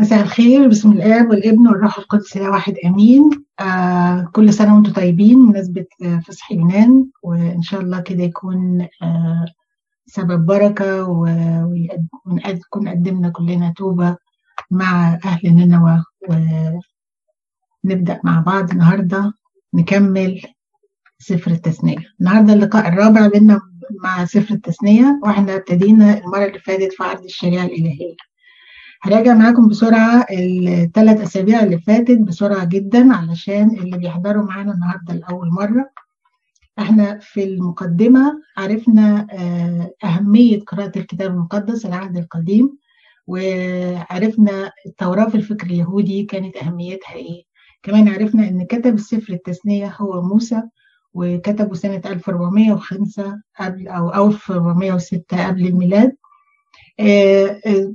مساء الخير بسم الآب والابن والروح القدس يا واحد آمين. آه كل سنة وأنتم طيبين بمناسبة آه فصح يونان وإن شاء الله كده يكون آه سبب بركة ونكون قدمنا كلنا توبة مع أهل نينوى ونبدأ مع بعض النهاردة نكمل سفر التثنية. النهاردة اللقاء الرابع بينا مع سفر التثنية وإحنا ابتدينا المرة اللي فاتت في عرض الشريعة الإلهية. هراجع معاكم بسرعة الثلاث أسابيع اللي فاتت بسرعة جدا علشان اللي بيحضروا معانا النهاردة لأول مرة. إحنا في المقدمة عرفنا أهمية قراءة الكتاب المقدس العهد القديم وعرفنا التوراة في الفكر اليهودي كانت أهميتها إيه. كمان عرفنا إن كتب السفر التثنية هو موسى وكتبه سنة 1405 قبل أو 1406 قبل الميلاد.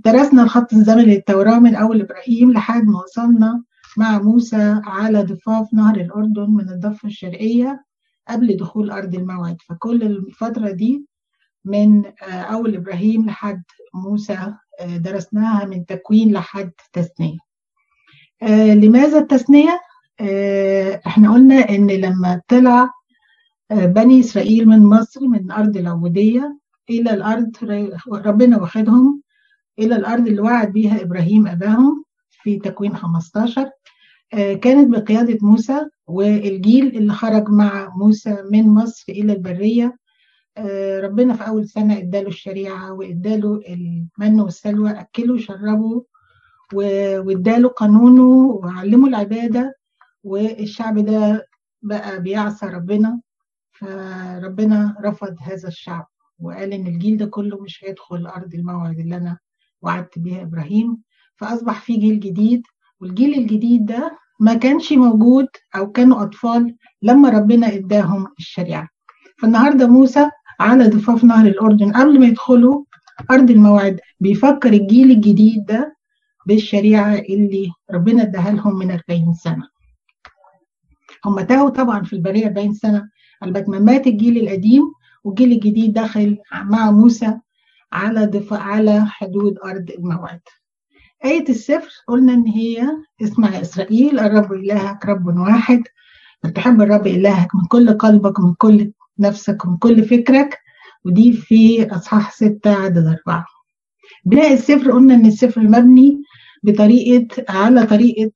درسنا الخط الزمني للتوراة من أول إبراهيم لحد ما وصلنا مع موسى على ضفاف نهر الأردن من الضفة الشرقية قبل دخول أرض الموعد فكل الفترة دي من أول إبراهيم لحد موسى درسناها من تكوين لحد تثنية لماذا التثنية؟ إحنا قلنا إن لما طلع بني إسرائيل من مصر من أرض العبودية إلى الأرض ربنا واخدهم إلى الأرض اللي وعد بيها إبراهيم أباهم في تكوين 15 كانت بقيادة موسى والجيل اللي خرج مع موسى من مصر إلى البرية. ربنا في أول سنة إداله الشريعة وإداله المن والسلوى أكله وشربه وإداله قانونه وعلمه العبادة. والشعب ده بقى بيعصى ربنا فربنا رفض هذا الشعب. وقال إن الجيل ده كله مش هيدخل أرض الموعد اللي أنا وعدت بيها إبراهيم فأصبح في جيل جديد والجيل الجديد ده ما كانش موجود أو كانوا أطفال لما ربنا إداهم الشريعة. فالنهاردة موسى على ضفاف نهر الأردن قبل ما يدخلوا أرض الموعد بيفكر الجيل الجديد ده بالشريعة اللي ربنا إداها لهم من 40 سنة. هم تاهوا طبعا في البرية 40 سنة لغايه ما مات الجيل القديم والجيل الجديد دخل مع موسى على دفاع على حدود أرض الموعد. آية السفر قلنا إن هي اسمع إسرائيل الرب إلهك رب واحد. تحب الرب إلهك من كل قلبك ومن كل نفسك ومن كل فكرك. ودي في أصحاح ستة عدد أربعة. بناء السفر قلنا إن السفر مبني بطريقة على طريقة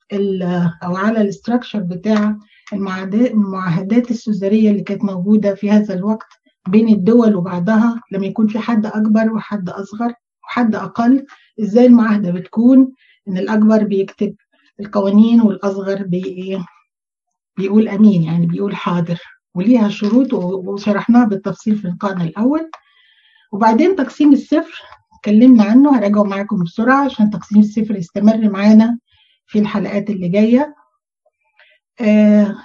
أو على الاستراكشر بتاع المعاهدات السوزرية اللي كانت موجودة في هذا الوقت. بين الدول وبعضها لما يكون في حد أكبر وحد أصغر وحد أقل. إزاي المعاهدة بتكون؟ إن الأكبر بيكتب القوانين والأصغر بي بيقول أمين يعني بيقول حاضر. وليها شروط وشرحناها بالتفصيل في لقائنا الأول. وبعدين تقسيم السفر اتكلمنا عنه هراجعه معاكم بسرعة عشان تقسيم السفر يستمر معانا في الحلقات اللي جاية. آه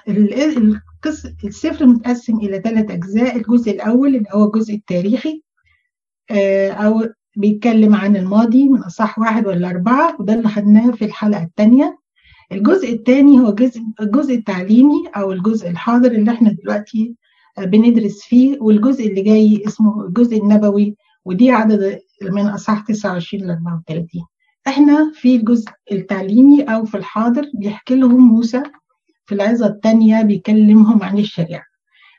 السفر متقسم إلى ثلاث أجزاء الجزء الأول اللي هو الجزء التاريخي أو بيتكلم عن الماضي من أصح واحد ولا أربعة وده اللي خدناه في الحلقة الثانية الجزء الثاني هو جزء الجزء التعليمي أو الجزء الحاضر اللي إحنا دلوقتي بندرس فيه والجزء اللي جاي اسمه الجزء النبوي ودي عدد من أصح 29 ل 34 إحنا في الجزء التعليمي أو في الحاضر بيحكي لهم موسى في العظة الثانية بيكلمهم عن الشريعة.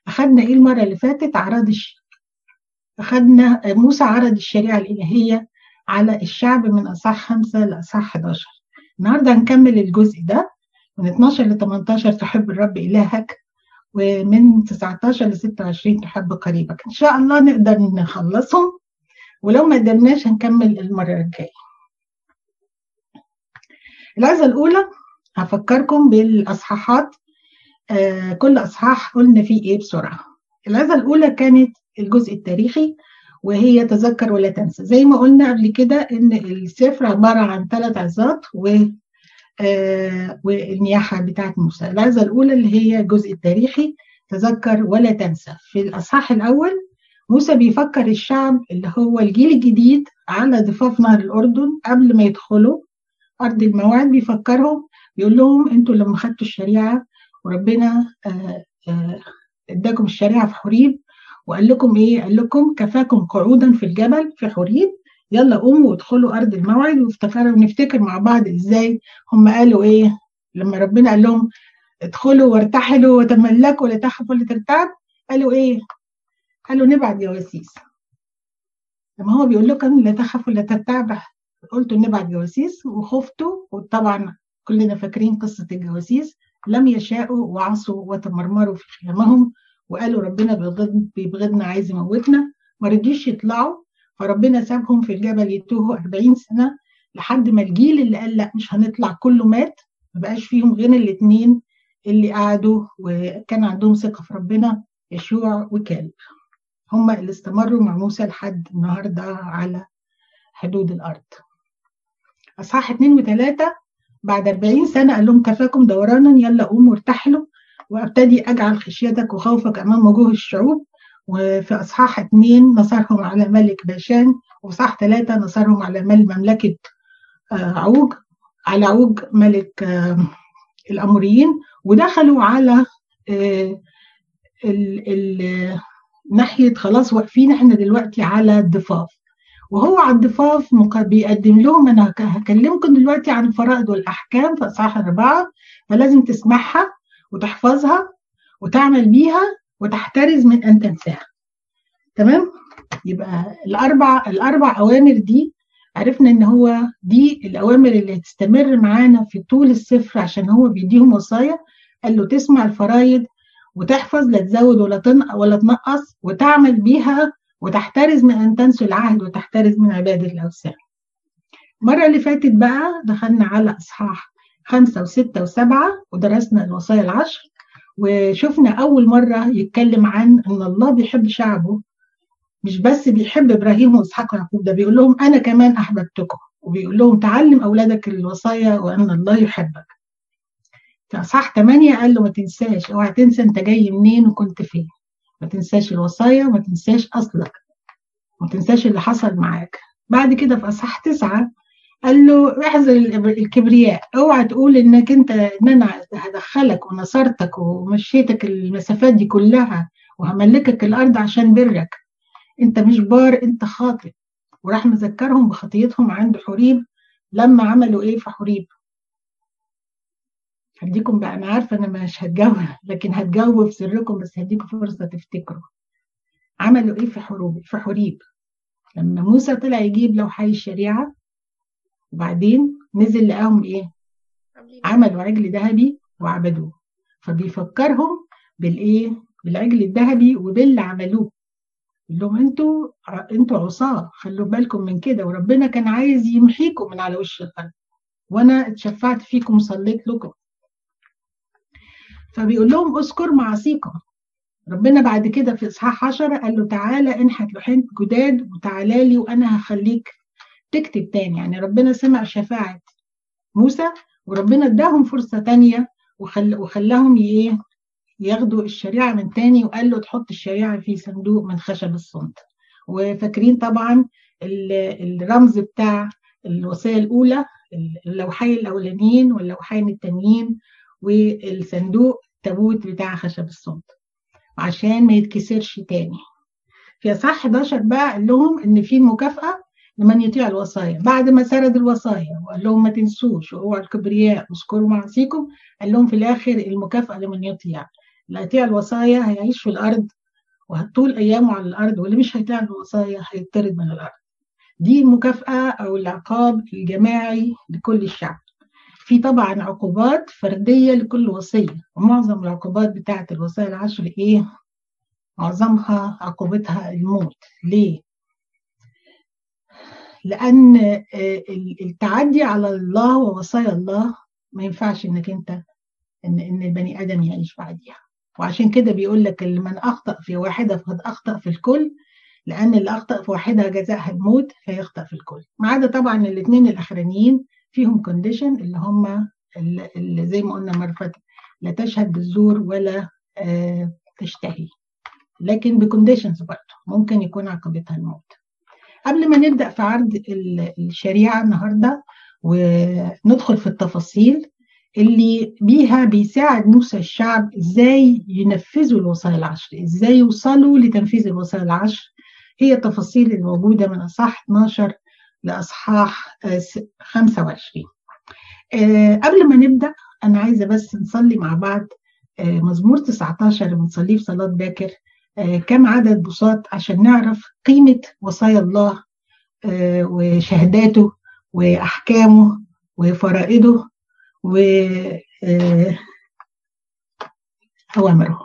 أخذنا إيه المرة اللي فاتت؟ عرض الش... أخذنا موسى عرض الشريعة الإلهية على الشعب من أصح خمسة لأصح 11 النهاردة هنكمل الجزء ده من 12 ل 18 تحب الرب إلهك ومن 19 ل 26 تحب قريبك. إن شاء الله نقدر نخلصهم ولو ما قدرناش هنكمل المرة الجاية. العظة الأولى هفكركم بالأصحاحات. آه كل أصحاح قلنا فيه إيه بسرعة. العظة الأولى كانت الجزء التاريخي وهي تذكر ولا تنسى. زي ما قلنا قبل كده إن السفر عبارة عن ثلاث عظات و آه والنياحة بتاعت موسى. العظة الأولى اللي هي الجزء التاريخي تذكر ولا تنسى. في الأصحاح الأول موسى بيفكر الشعب اللي هو الجيل الجديد على ضفاف نهر الأردن قبل ما يدخلوا. أرض الموعد بيفكرهم بيقول لهم أنتوا لما خدتوا الشريعة وربنا إداكم الشريعة في حريب وقال لكم إيه؟ قال لكم كفاكم قعودا في الجبل في حريب يلا قوموا وادخلوا أرض الموعد وافتكروا نفتكر مع بعض إزاي هم قالوا إيه؟ لما ربنا قال لهم ادخلوا وارتحلوا وتملكوا ولا تخافوا ولا ترتعب قالوا إيه؟ قالوا نبعت جواسيس لما هو بيقول لكم لا تخافوا ولا ترتعب قلتوا نبعت جواسيس وخفتوا وطبعا كلنا فاكرين قصة الجواسيس. لم يشاءوا وعصوا وتمرمروا في خيامهم وقالوا ربنا بيبغضنا عايز يموتنا. ما رضيش يطلعوا فربنا سابهم في الجبل يتوهوا 40 سنة لحد ما الجيل اللي قال لأ مش هنطلع كله مات. ما بقاش فيهم غير الاثنين اللي قعدوا وكان عندهم ثقة في ربنا يشوع وكالب هم اللي استمروا مع موسى لحد النهاردة على حدود الأرض. أصحاح اتنين وتلاتة بعد 40 سنة قال لهم كفاكم دورانا يلا قوموا ارتحلوا وأبتدي أجعل خشيتك وخوفك أمام وجوه الشعوب. وفي أصحاح اتنين نصرهم على ملك باشان وصح ثلاثة نصرهم على مملكة عوج على عوج ملك الأموريين. ودخلوا على ال ال ناحية خلاص واقفين إحنا دلوقتي على الضفاف. وهو على الضفاف بيقدم لهم أنا هكلمكم دلوقتي عن الفرائض والأحكام في اصحاح اربعه فلازم تسمعها وتحفظها وتعمل بيها وتحترز من أن تنساها. تمام؟ يبقى الاربع الأربع أوامر دي عرفنا إن هو دي الأوامر اللي هتستمر معانا في طول السفر عشان هو بيديهم وصايا. قال له تسمع الفرايد وتحفظ لا تزود ولا تنقص ولا تنقص وتعمل بيها وتحترز من أن تنسوا العهد وتحترز من عباده الاوثان. المره اللي فاتت بقى دخلنا على إصحاح خمسة وستة وسبعة ودرسنا الوصايا العشر وشفنا أول مرة يتكلم عن إن الله بيحب شعبه مش بس بيحب إبراهيم وإسحاق ويعقوب ده بيقول لهم أنا كمان أحببتكم وبيقول لهم تعلم أولادك الوصايا وإن الله يحبك. في إصحاح 8 قال له ما تنساش اوعى تنسى أنت جاي منين وكنت فين. ما تنساش الوصايا وما تنساش أصلك. ما تنساش اللي حصل معاك. بعد كده في أصحاح 9 قال له احذر الكبرياء. اوعى تقول إنك أنت إن أنا هدخلك ونصرتك ومشيتك المسافات دي كلها وهملكك الأرض عشان برك. أنت مش بار أنت خاطئ. وراح مذكرهم بخطيتهم عند حريب. لما عملوا إيه في حريب؟ هديكم بقى أنا عارفة أنا مش هتجاوب لكن هتجاوب في سركم بس هديكم فرصة تفتكروا. عملوا إيه في حروب في حريب لما موسى طلع يجيب لوحي الشريعة وبعدين نزل لقاهم إيه؟ عملوا عجل ذهبي وعبدوه. فبيفكرهم بالإيه؟ بالعجل الذهبي وباللي عملوه. يقول لهم أنتوا أنتوا عصاة خلوا بالكم من كده وربنا كان عايز يمحيكم من على وش الأرض. وأنا اتشفعت فيكم وصليت لكم. فبيقول لهم اذكر معاصيكم ربنا بعد كده في إصحاح 10 قال له تعالى انحت لوحين جداد وتعالى لي وأنا هخليك تكتب تاني. يعني ربنا سمع شفاعة موسى وربنا اداهم فرصة تانية وخل وخلاهم إيه ياخدوا الشريعة من تاني وقال له تحط الشريعة في صندوق من خشب الصمت. وفاكرين طبعا الرمز بتاع الوصية الأولى اللوحين الأولانيين واللوحين التانيين والصندوق التابوت بتاع خشب الصمت عشان ما يتكسرش تاني. في اصحاح 11 بقى قال لهم إن في مكافأة لمن يطيع الوصايا. بعد ما سرد الوصايا وقال لهم ما تنسوش واوعوا الكبرياء واذكروا معاصيكم قال لهم في الآخر المكافأة لمن يطيع. اللي هيطيع الوصايا هيعيش في الأرض وهتطول أيامه على الأرض واللي مش هيطيع الوصايا هيطرد من الأرض. دي المكافأة أو العقاب الجماعي لكل الشعب. في طبعا عقوبات فردية لكل وصية ومعظم العقوبات بتاعة الوصايا العشر إيه؟ معظمها عقوبتها الموت. ليه؟ لأن التعدي على الله ووصايا الله ما ينفعش إنك أنت ان إن البني آدم يعيش بعديها. وعشان كده بيقول لك اللي من أخطأ في واحدة فقد أخطأ في الكل لأن اللي أخطأ في واحدة جزاءها الموت فيخطأ في الكل. ما عدا طبعا الاثنين الأخرانيين فيهم condition اللي هم اللي زي ما قلنا مرة لا تشهد بالزور ولا آه تشتهي. لكن ب conditions برضه ممكن يكون عاقبتها الموت. قبل ما نبدأ في عرض الشريعة النهارده وندخل في التفاصيل اللي بيها بيساعد موسى الشعب إزاي ينفذوا الوصايا العشر إزاي يوصلوا لتنفيذ الوصايا العشر. هي التفاصيل الموجودة من أصح 12 لأصحاح 25 قبل ما نبدأ أنا عايزة بس نصلي مع بعض مزمور 19 بنصليه في صلاة باكر كم عدد بساط عشان نعرف قيمة وصايا الله وشهاداته وأحكامه وفرائده و أوامره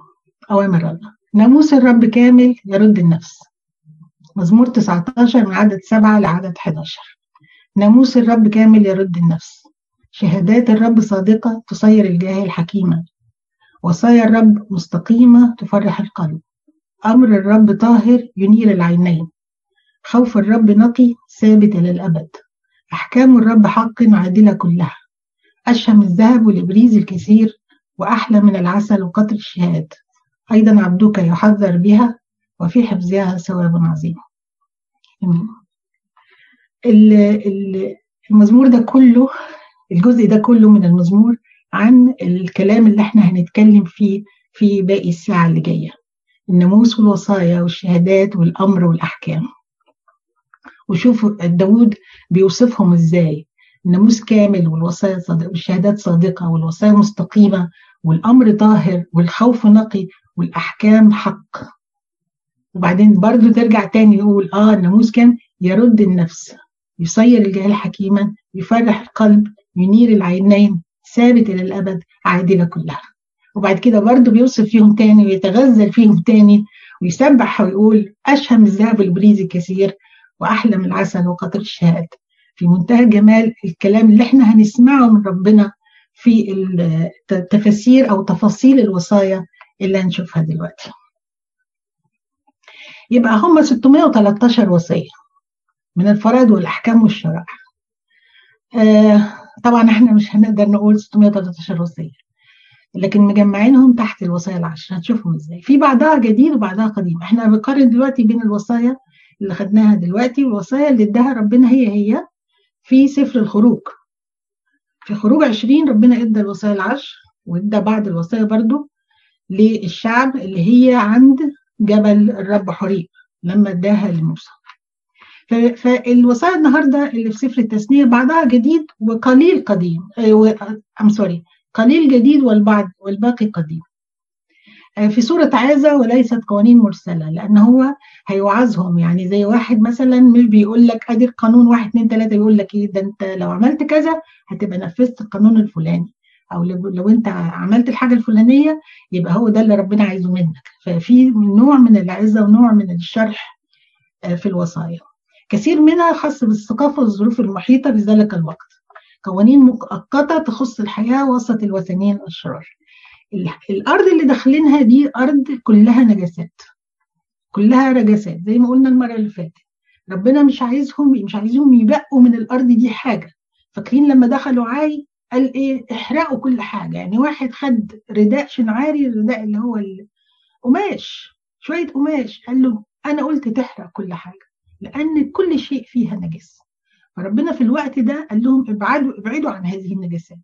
أوامر الله. ناموس الرب كامل يرد النفس. مزمور 19 من عدد 7 لعدد 11 ناموس الرب كامل يرد النفس. شهادات الرب صادقة تصير الجاهل حكيما وصايا الرب مستقيمة تفرح القلب. أمر الرب طاهر ينير العينين. خوف الرب نقي ثابت للأبد. أحكام الرب حق عادلة كلها. أشهم الذهب والإبريز الكثير وأحلى من العسل وقطر الشهاد. أيضا عبدك يحذر بها وفي حفظها ثواب عظيم. المزمور ده كله الجزء ده كله من المزمور عن الكلام اللي إحنا هنتكلم فيه في باقي الساعة اللي جاية. الناموس والوصايا والشهادات والأمر والأحكام. وشوفوا داود بيوصفهم إزاي. الناموس كامل والوصايا صادقة والشهادات صادقة والوصايا مستقيمة والأمر طاهر والخوف نقي والأحكام حق. وبعدين برضو ترجع تاني يقول آه الناموس كان يرد النفس يصير الجهل حكيما يفرح القلب ينير العينين ثابت إلى الأبد عادلة كلها. وبعد كده برضو بيوصف فيهم تاني ويتغزل فيهم تاني ويسبح ويقول أشهم الذهب البريزي كثير وأحلى من العسل وقطر الشهاد. في منتهى جمال الكلام اللي إحنا هنسمعه من ربنا في التفاسير أو تفاصيل الوصايا اللي هنشوفها دلوقتي. يبقى هم 613 وصية من الفرائض والأحكام والشرائع. آه طبعا إحنا مش هنقدر نقول 613 وصية لكن مجمعينهم تحت الوصايا العشر هتشوفهم إزاي. في بعضها جديد وبعضها قديم. إحنا بنقارن دلوقتي بين الوصايا اللي خدناها دلوقتي والوصايا اللي اداها ربنا هي هي في سفر الخروج. في خروج 20 ربنا ادى الوصايا العشر وادى بعض الوصايا برضو للشعب اللي هي عند جبل الرب حريق لما اداها لموسى. فالوصايا النهارده اللي في سفر التثنيه بعضها جديد وقليل قديم ام سوري قليل جديد والبعض والباقي قديم. في سورة عازة وليست قوانين مرسلة لأن هو هيوعظهم. يعني زي واحد مثلا مش بيقول لك أدي القانون واحد اتنين تلاتة يقول لك إيه؟ ده أنت لو عملت كذا هتبقى نفذت القانون الفلاني. أو لو أنت عملت الحاجة الفلانية يبقى هو ده اللي ربنا عايزه منك. ففي نوع من العزة ونوع من الشرح في الوصايا. كثير منها خاص بالثقافة والظروف المحيطة بذلك الوقت. قوانين مؤقتة تخص الحياة وسط الوثنيين الأشرار الأرض اللي داخلينها دي أرض كلها نجاسات. كلها رجاسات زي ما قلنا المرة اللي فاتت. ربنا مش عايزهم مش عايزهم يبقوا من الأرض دي حاجة. فاكرين لما دخلوا عاي قال إيه احرقوا كل حاجة. يعني واحد خد رداء شنعاري الرداء اللي هو القماش شوية قماش قال له أنا قلت تحرق كل حاجة لأن كل شيء فيها نجس. فربنا في الوقت ده قال لهم ابعدوا ابعدوا عن هذه النجاسات.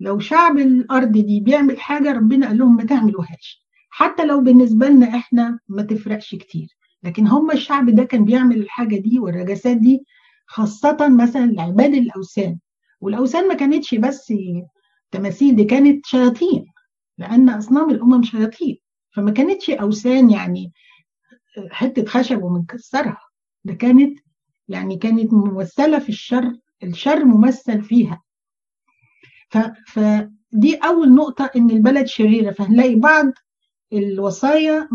لو شعب الأرض دي بيعمل حاجة ربنا قال لهم ما تعملوهاش. حتى لو بالنسبة لنا إحنا ما تفرقش كتير. لكن هم الشعب ده كان بيعمل الحاجة دي والرجاسات دي خاصة مثلا لعباد الأوثان. والأوثان ما كانتش بس تماثيل دي كانت شياطين لأن أصنام الأمم شياطين. فما كانتش أوثان يعني حتة خشب ومنكسرها. ده كانت يعني كانت ممثلة في الشر الشر ممثل فيها. فدي أول نقطة إن البلد شريرة. فهنلاقي بعض الوصايا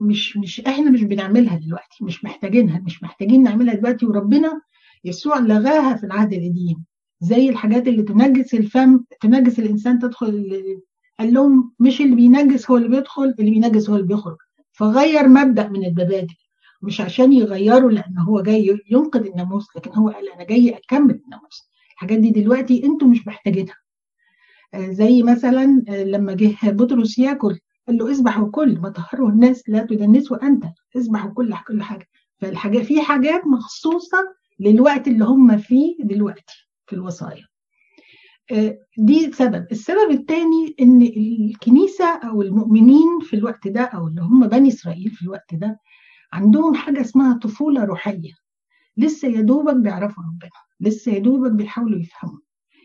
مش مش إحنا مش بنعملها دلوقتي مش محتاجينها مش محتاجين نعملها دلوقتي وربنا يسوع لغاها في العهد القديم. زي الحاجات اللي تنجس الفم تنجس الإنسان تدخل قال لهم مش اللي بينجس هو اللي بيدخل اللي بينجس هو اللي بيخرج. فغير مبدأ من المبادئ مش عشان يغيروا لأن هو جاي ينقذ الناموس لكن هو قال أنا جاي أكمل الناموس. الحاجات دي دلوقتي أنتوا مش محتاجينها. زي مثلا لما جه بطرس ياكل قال له اذبح وكل ما طهره الناس لا تدنسه أنت اذبح وكل كل حاجة. فالحاجة في حاجات مخصوصة للوقت اللي هم فيه دلوقتي. في الوصايا. دي سبب. السبب الثاني إن الكنيسة أو المؤمنين في الوقت ده أو اللي هم بني إسرائيل في الوقت ده عندهم حاجة اسمها طفولة روحية. لسه يا دوبك بيعرفوا ربنا لسه يا دوبك بيحاولوا يفهموا.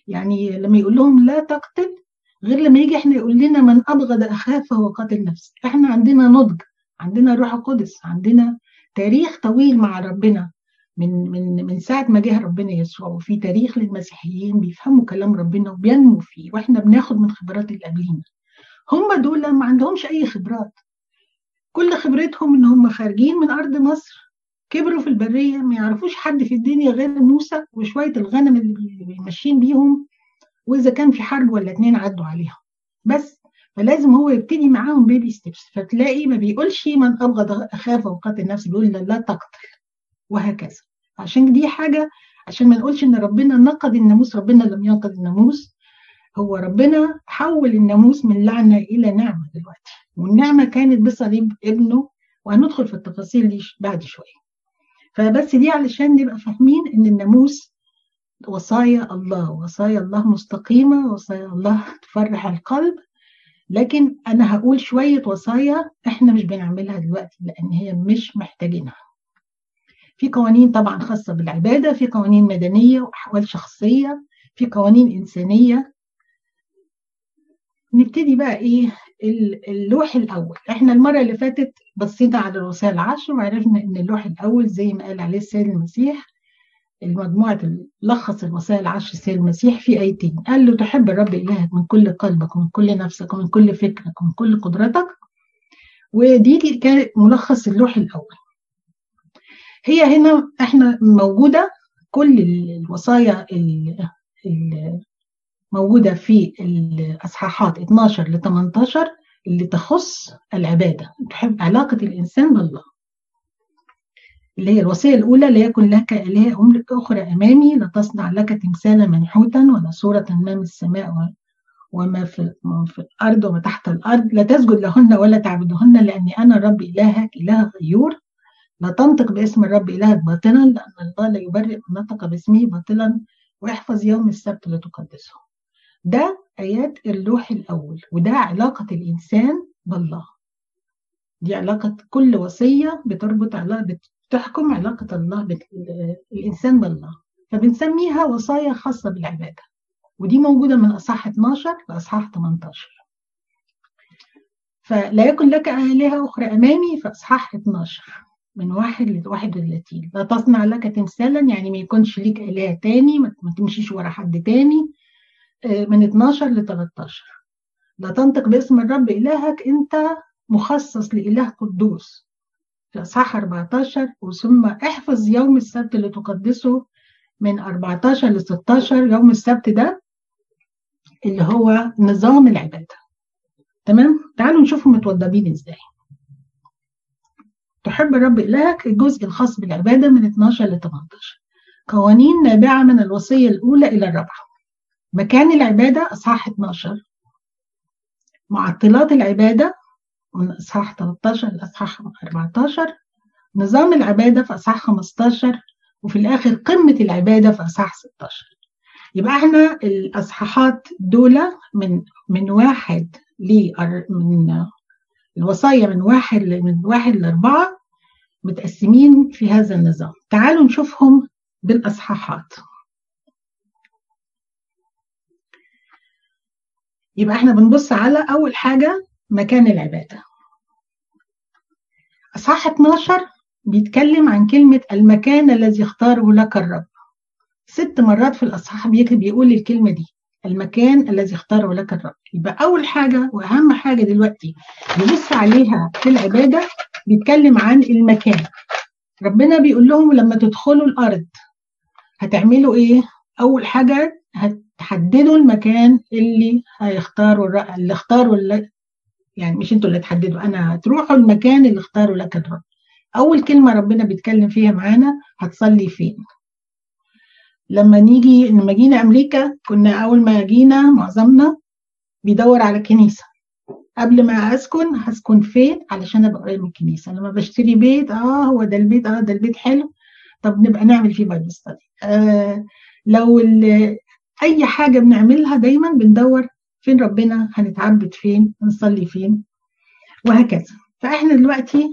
يعني لما يقول لهم لا تقتل غير لما يجي إحنا يقول لنا من أبغض اخاه فهو قاتل نفسه. إحنا عندنا نضج عندنا الروح القدس عندنا تاريخ طويل مع ربنا. من من من ساعة ما جه ربنا يسوع وفي تاريخ للمسيحيين بيفهموا كلام ربنا وبينموا فيه وإحنا بناخد من خبرات اللي قبلينا هم دول ما عندهمش أي خبرات. كل خبرتهم إن هم خارجين من أرض مصر كبروا في البرية ما يعرفوش حد في الدنيا غير موسى وشوية الغنم اللي ماشيين بيهم وإذا كان في حرب ولا اتنين عدوا عليها بس فلازم هو يبتدي معاهم بيبي ستيبس فتلاقي ما بيقولش من أبغض أخاف وقاتل نفسه بيقول لا تقتل. وهكذا. عشان دي حاجة عشان ما نقولش إن ربنا نقض الناموس ربنا لم ينقض الناموس. هو ربنا حول الناموس من لعنة إلى نعمة دلوقتي. والنعمة كانت بصليب ابنه وهندخل في التفاصيل دي بعد شوية. فبس دي علشان نبقى فاهمين إن الناموس وصايا الله وصايا الله مستقيمة وصايا الله تفرح القلب. لكن أنا هقول شوية وصايا إحنا مش بنعملها دلوقتي لأن هي مش محتاجينها. في قوانين طبعا خاصة بالعبادة في قوانين مدنية وأحوال شخصية في قوانين إنسانية. نبتدي بقى إيه؟ اللوح الأول. إحنا المرة اللي فاتت بصينا على الوصايا العشر وعرفنا إن اللوح الأول زي ما قال عليه السيد المسيح المجموعة لخص الوصايا العشر السيد المسيح في آيتين. قال له تحب الرب إلهك من كل قلبك ومن كل نفسك ومن كل فكرك ومن كل قدرتك. ودي كانت ملخص اللوح الأول. هي هنا إحنا موجودة كل الوصايا الموجودة في الأصحاحات 12 ل 18 اللي تخص العبادة تحب. علاقة الإنسان بالله. اللي هي الوصية الأولى لا يكن لك إله أخرى أمامي لا تصنع لك تمثالا منحوتا ولا صورة أمام السماء وما في, في الأرض وما تحت الأرض لا تسجد لهن ولا تعبدهن لأني أنا الرب إلهك إله غيور. لا تنطق باسم الرب إلهك باطلا لأن الله لا يبرئ من نطق باسمه باطلا واحفظ يوم السبت لتقدسه. ده آيات اللوح الأول وده علاقة الإنسان بالله. دي علاقة كل وصية بتربط علاقة بتحكم علاقة الله بالإنسان بالله. فبنسميها وصايا خاصة بالعبادة. ودي موجودة من أصحاح 12 لأصحاح 18 فلا يكن لك آلهة أخرى أمامي في أصحاح 12 من واحد ل 31 لا تصنع لك تمثالا يعني ما يكونش ليك إله تاني ما تمشيش ورا حد تاني من 12 ل 13 لا تنطق باسم الرب إلهك أنت مخصص لإله قدوس. في أصحاح 14 وثم احفظ يوم السبت اللي تقدسه من 14 ل 16 يوم السبت ده اللي هو نظام العبادة. تمام؟ تعالوا نشوفهم متوضبين إزاي. تحب الرب إلهك الجزء الخاص بالعبادة من 12 ل 18 قوانين نابعة من الوصية الأولى إلى الرابعة. مكان العبادة أصحاح 12 معطلات العبادة من أصحاح 13 لأصحاح 14 نظام العبادة في أصحاح 15 وفي الآخر قمة العبادة في أصحاح 16 يبقى إحنا الأصحاحات دول من من واحد ل من الوصايا من واحد من واحد لأربعة متقسمين في هذا النظام. تعالوا نشوفهم بالأصحاحات. يبقى إحنا بنبص على أول حاجة مكان العبادة. أصحاح 12 بيتكلم عن كلمة المكان الذي اختاره لك الرب. ست مرات في الأصحاح بيقول الكلمة دي. المكان الذي اختاره لك الرب. يبقى أول حاجة وأهم حاجة دلوقتي نبص عليها في العبادة بيتكلم عن المكان. ربنا بيقول لهم لما تدخلوا الأرض هتعملوا إيه؟ أول حاجة هتحددوا المكان اللي هيختاروا اللي اختاروا اللي يعني مش أنتوا اللي تحددوا أنا هتروحوا المكان اللي اختاروا لك الرب. أول كلمة ربنا بيتكلم فيها معانا هتصلي فين؟ لما نيجي لما جينا أمريكا كنا أول ما جينا معظمنا بيدور على كنيسة. قبل ما أسكن هسكن فين؟ علشان أبقى قريب من الكنيسة. لما بشتري بيت آه هو ده البيت آه ده البيت حلو. طب نبقى نعمل فيه Bible study آه لو أي حاجة بنعملها دايما بندور فين ربنا هنتعبد فين هنصلي فين وهكذا. فإحنا دلوقتي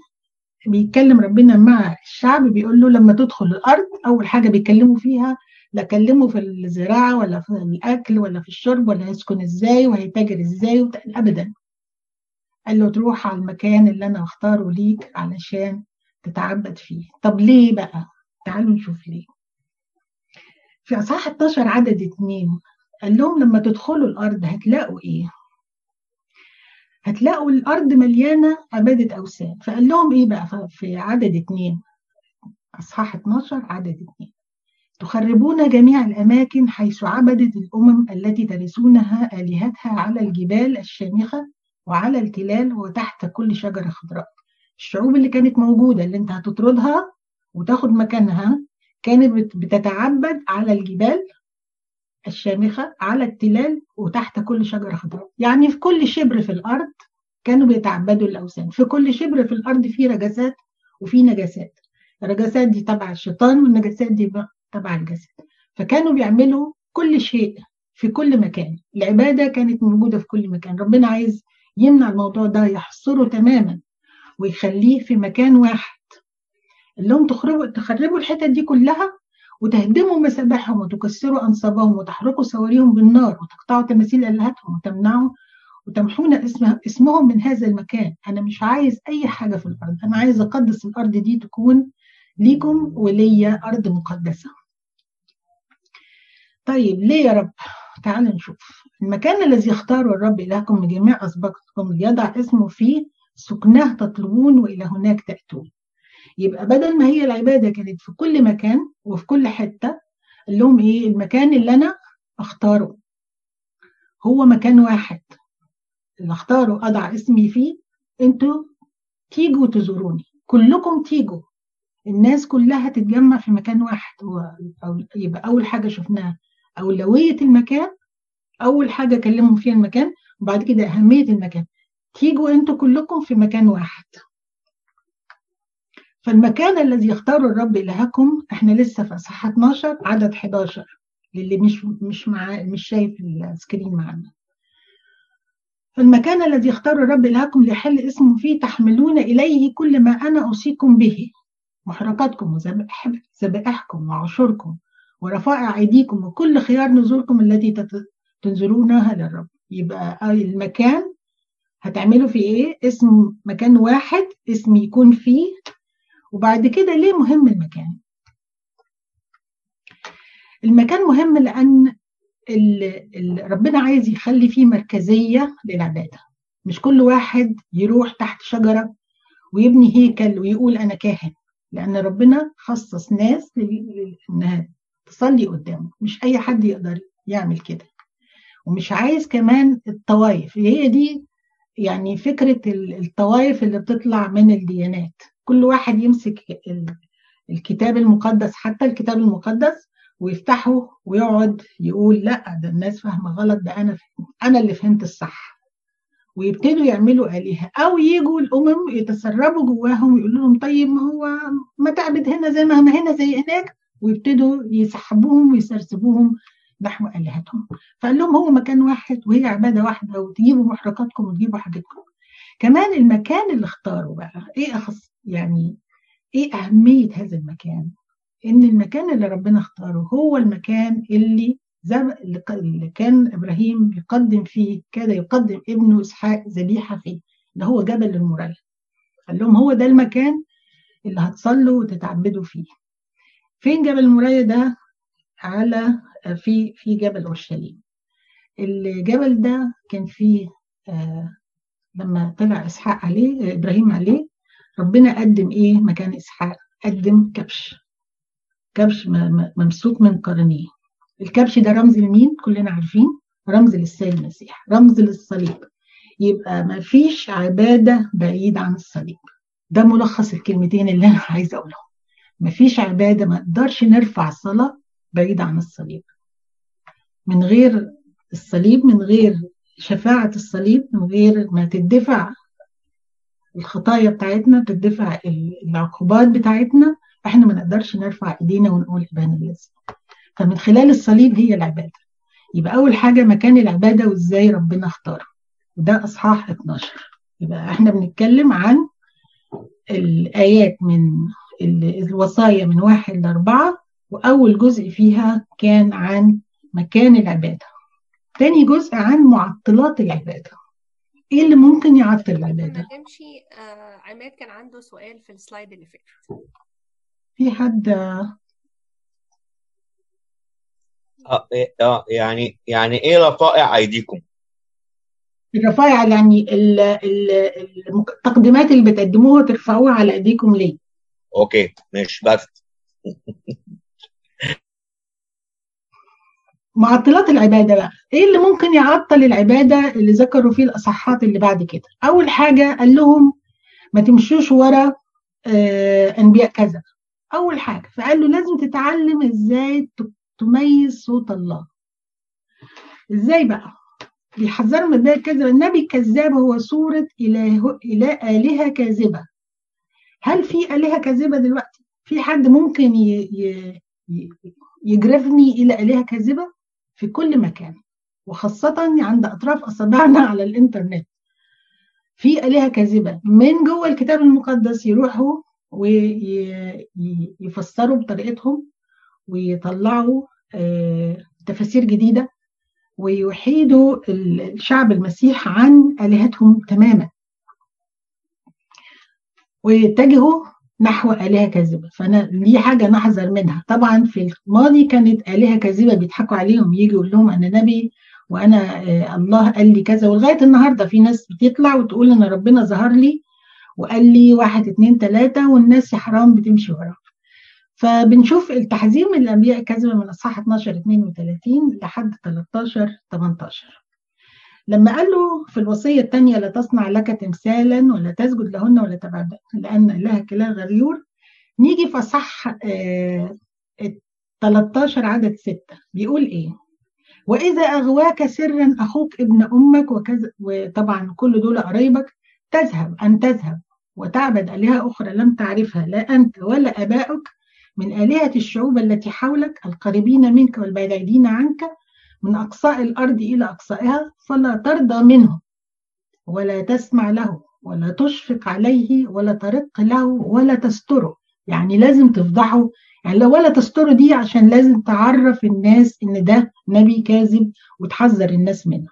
بيتكلم ربنا مع الشعب بيقول له لما تدخل الأرض أول حاجة بيكلموا فيها لا كلموا في الزراعة ولا في الأكل ولا في الشرب ولا هيسكن إزاي وهيتاجر إزاي ابدا. قال له تروح على المكان اللي أنا اختاره ليك علشان تتعبد فيه. طب ليه بقى؟ تعالوا نشوف ليه. في أصحاح 11 عدد اتنين قال لهم لما تدخلوا الأرض هتلاقوا إيه؟ هتلاقوا الأرض مليانة عبادة أوثان. فقال لهم إيه بقى في عدد اتنين؟ أصحاح 12 عدد اتنين. تخربون جميع الأماكن حيث عبدت الأمم التي ترثونها آلهتها على الجبال الشامخة وعلى التلال وتحت كل شجرة خضراء. الشعوب اللي كانت موجودة اللي انت هتطردها وتاخد مكانها كانت بتتعبد على الجبال الشامخة على التلال وتحت كل شجرة خضراء. يعني في كل شبر في الأرض كانوا بيتعبدوا الأوثان. في كل شبر في الأرض في رجسات وفي نجاسات. الرجسات دي تبع الشيطان والنجاسات دي تبع الجسد. فكانوا بيعملوا كل شيء في كل مكان. العبادة كانت موجودة في كل مكان. ربنا عايز يمنع الموضوع ده يحصره تماما ويخليه في مكان واحد. اللي لهم تخربوا تخربوا الحتت دي كلها وتهدموا مسابحهم وتكسروا أنصابهم وتحرقوا سواريهم بالنار وتقطعوا تماثيل آلهتهم وتمنعوا وتمحون اسم اسمهم من هذا المكان. أنا مش عايز أي حاجة في الأرض. أنا عايز أقدس الأرض دي تكون ليكم وليا أرض مقدسة. طيب ليه يا رب؟ تعالوا نشوف. المكان الذي اختاره الرب إلهكم من جميع أسباطكم ليضع اسمه فيه سكناه تطلبون وإلى هناك تأتون. يبقى بدل ما هي العبادة كانت في كل مكان وفي كل حتة قال لهم إيه؟ المكان اللي أنا أختاره. هو مكان واحد. اللي اختاره أضع اسمي فيه. أنتوا تيجوا تزوروني. كلكم تيجوا. الناس كلها تتجمع في مكان واحد. يبقى أول حاجة شفناها. اولويه المكان أول حاجة كلمهم فيها المكان وبعد كده أهمية المكان. تيجوا أنتوا كلكم في مكان واحد. فالمكان الذي يختاره الرب إلهكم إحنا لسه في اصحاح 12 عدد 11 للي مش مش مع مش شايف السكرين معانا. فالمكان الذي يختار الرب إلهكم ليحل اسمه فيه تحملون إليه كل ما أنا أوصيكم به. محرقاتكم وذبائحكم وعشوركم. ورفائع أيديكم وكل خيار نزولكم التي تنزلونها للرب. يبقى المكان هتعملوا فيه إيه؟ اسم مكان واحد اسم يكون فيه. وبعد كده ليه مهم المكان؟ المكان مهم ال ربنا عايز يخلي فيه مركزية للعبادة. مش كل واحد يروح تحت شجرة ويبني هيكل ويقول أنا كاهن لأن ربنا خصص ناس إنها تصلي قدامه. مش أي حد يقدر يعمل كده. ومش عايز كمان الطوائف. هي دي يعني فكرة الطوائف اللي بتطلع من الديانات. كل واحد يمسك الكتاب المقدس حتى الكتاب المقدس ويفتحه ويقعد يقول لأ ده الناس فاهمة غلط ده فهم. أنا اللي فهمت الصح. ويبتدوا يعملوا آلهة. أو يجوا الأمم يتسربوا جواهم ويقولوا لهم طيب ما هو ما تعبد هنا زي ما هنا زي هناك. ويبتدوا يسحبوهم ويسرسبوهم نحو آلهتهم. فقال لهم هو مكان واحد وهي عبادة واحدة وتجيبوا محرقاتكم وتجيبوا حاجتكم. كمان المكان اللي اختاره بقى إيه أخص يعني إيه أهمية هذا المكان؟ إن المكان اللي ربنا اختاره هو المكان اللي اللي كان إبراهيم يقدم فيه كاد يقدم ابنه إسحاق ذبيحه فيه اللي هو جبل المريا قال لهم هو ده المكان اللي هتصلوا وتتعبدوا فيه. فين جبل المريا ده؟ على في في جبل أورشليم. الجبل ده كان فيه آه لما طلع إسحاق عليه إبراهيم عليه ربنا قدم إيه؟ مكان إسحاق. قدم كبش. كبش ممسوك من قرنيه الكبش ده رمز لمين؟ كلنا عارفين. رمز للسيد المسيح. رمز للصليب. يبقى ما فيش عبادة بعيد عن الصليب. ده ملخص الكلمتين اللي أنا عايزة أقولهم. ما فيش عبادة ما نقدرش نرفع الصلاة بعيد عن الصليب. من غير الصليب من غير شفاعة الصليب من غير ما تدفع الخطايا بتاعتنا تدفع العقوبات بتاعتنا إحنا ما نقدرش نرفع ايدينا ونقول ابان الذي فمن خلال الصليب هي العبادة. يبقى أول حاجة مكان العبادة وإزاي ربنا اختاره وده إصحاح 12 يبقى إحنا بنتكلم عن الآيات من الوصايا من واحد لأربعة وأول جزء فيها كان عن مكان العبادة. تاني جزء عن معطلات العبادة. إيه اللي ممكن يعطل العبادة؟ لما تمشي آه عماد كان عنده سؤال في السلايد اللي فات. في حد آه آه يعني يعني إيه رفائع أيديكم؟ الرفايع يعني ال- ال- التقديمات اللي بتقدموها ترفعوها على أيديكم ليه؟ أوكي ماشي بس معطلات العبادة بقى إيه اللي ممكن يعطل العبادة اللي ذكروا فيه الأصحات اللي بعد كده؟ أول حاجة قال لهم ما تمشوش ورا آه، أنبياء كذا. أول حاجة فقال له لازم تتعلم إزاي تميز صوت الله. إزاي بقى؟ بيحذروا من الأنبياء الكذبة النبي الكذاب هو صورة إله إله آلهة كاذبة. هل في آلهة كاذبة دلوقتي؟ في حد ممكن يجرفني إلى آلهة كاذبة؟ في كل مكان وخاصة عند أطراف أصابعنا على الإنترنت. في آلهة كاذبة من جوه الكتاب المقدس يروحوا ويفسروا بطريقتهم ويطلعوا آه، تفاسير جديدة ويحيدوا الشعب المسيح عن آلهتهم تماما. ويتجهوا نحو آلهة كاذبة. فأنا دي حاجة نحذر منها. طبعا في الماضي كانت آلهة كاذبة بيضحكوا عليهم يجي يقول لهم أنا نبي وأنا آه، الله قال لي كذا. ولغاية النهاردة في ناس بتطلع وتقول أن ربنا ظهر لي وقال لي واحد اتنين تلاتة والناس يا حرام بتمشي وراه فبنشوف التحذير من الأنبياء الكاذبة من أصحاح 12 32 لحد 13 18 لما قال له في الوصية الثانية لا تصنع لك تمثالا ولا تسجد لهن ولا تبعد لأن إلهك إله غيور نيجي في أصح آه 13 عدد 6 بيقول إيه؟ وإذا أغواك سرا أخوك ابن أمك وكذا وطبعا كل دول قرايبك تذهب أن تذهب وتعبد آلهة أخرى لم تعرفها لا أنت ولا آباؤك من آلهة الشعوب التي حولك القريبين منك والبعيدين عنك من أقصاء الأرض إلى أقصائها فلا ترضى منه ولا تسمع له ولا تشفق عليه ولا ترق له ولا تستره. يعني لازم تفضحه. يعني لو ولا تستره دي عشان لازم تعرف الناس إن ده نبي كاذب وتحذر الناس منه.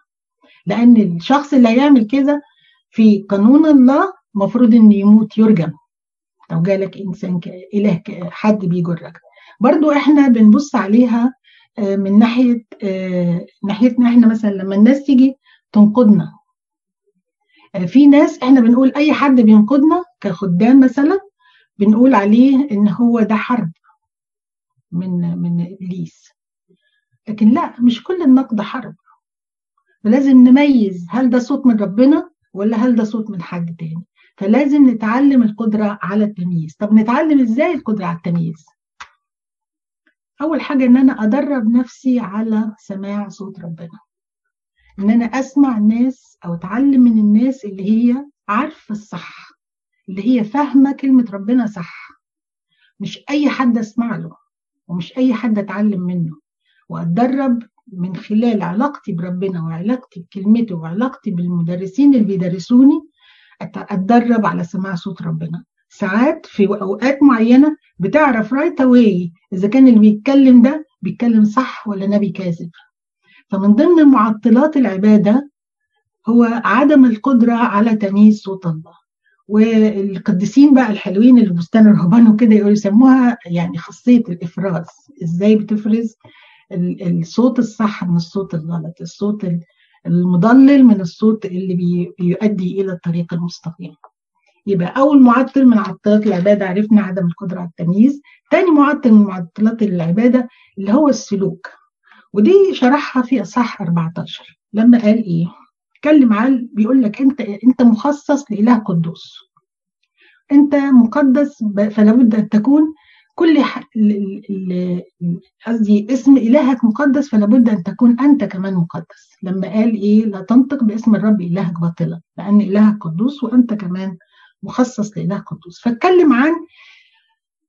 لأن الشخص اللي هيعمل كده في قانون الله المفروض ان يموت يرجم. لو جالك إنسان إله حد بيجرك. برضو إحنا بنبص عليها من ناحية آه، ناحيتنا إحنا مثلا لما الناس تيجي تنقدنا آه، في ناس إحنا بنقول أي حد بينقدنا كخدام مثلا بنقول عليه إن هو ده حرب من من إبليس. لكن لا مش كل النقد حرب. فلازم نميز هل ده صوت من ربنا ولا هل ده صوت من حد تاني. فلازم نتعلم القدرة على التمييز. طب نتعلم إزاي القدرة على التمييز؟ أول حاجة إن أنا أدرب نفسي على سماع صوت ربنا. إن أنا أسمع الناس أو أتعلم من الناس اللي هي عارفة الصح اللي هي فاهمة كلمة ربنا صح. مش أي حد أسمع له ومش أي حد أتعلم منه. وأتدرب من خلال علاقتي بربنا وعلاقتي بكلمته وعلاقتي بالمدرسين اللي بيدرسوني أتدرب على سماع صوت ربنا. ساعات في أوقات معينة بتعرف right away إذا كان اللي بيتكلم ده بيتكلم صح ولا نبي كاذب فمن ضمن معطلات العبادة هو عدم القدرة على تمييز صوت الله. والقديسين بقى الحلوين اللي بستان الرهبان وكده يقولوا يسموها يعني خاصية الإفراز. إزاي بتفرز؟ ال- الصوت الصح من الصوت الغلط الصوت ال- المضلل من الصوت اللي بي- بيؤدي إلى الطريق المستقيم. يبقى أول معطل من معطلات العبادة عرفنا عدم القدرة على التمييز. تاني معطل من معطلات العبادة اللي هو السلوك. ودي شرحها في إصحاح 14 لما قال إيه؟ اتكلم عن بيقول لك أنت أنت مخصص لإله قدوس. أنت مقدس ب- فلا بد أن تكون كل قصدي اسم إلهك مقدس فلا بد أن تكون أنت كمان مقدس. لما قال إيه؟ لا تنطق باسم الرب إلهك باطلا لأن إلهك قدوس وأنت كمان مخصص لإله قدوس. فاتكلم عن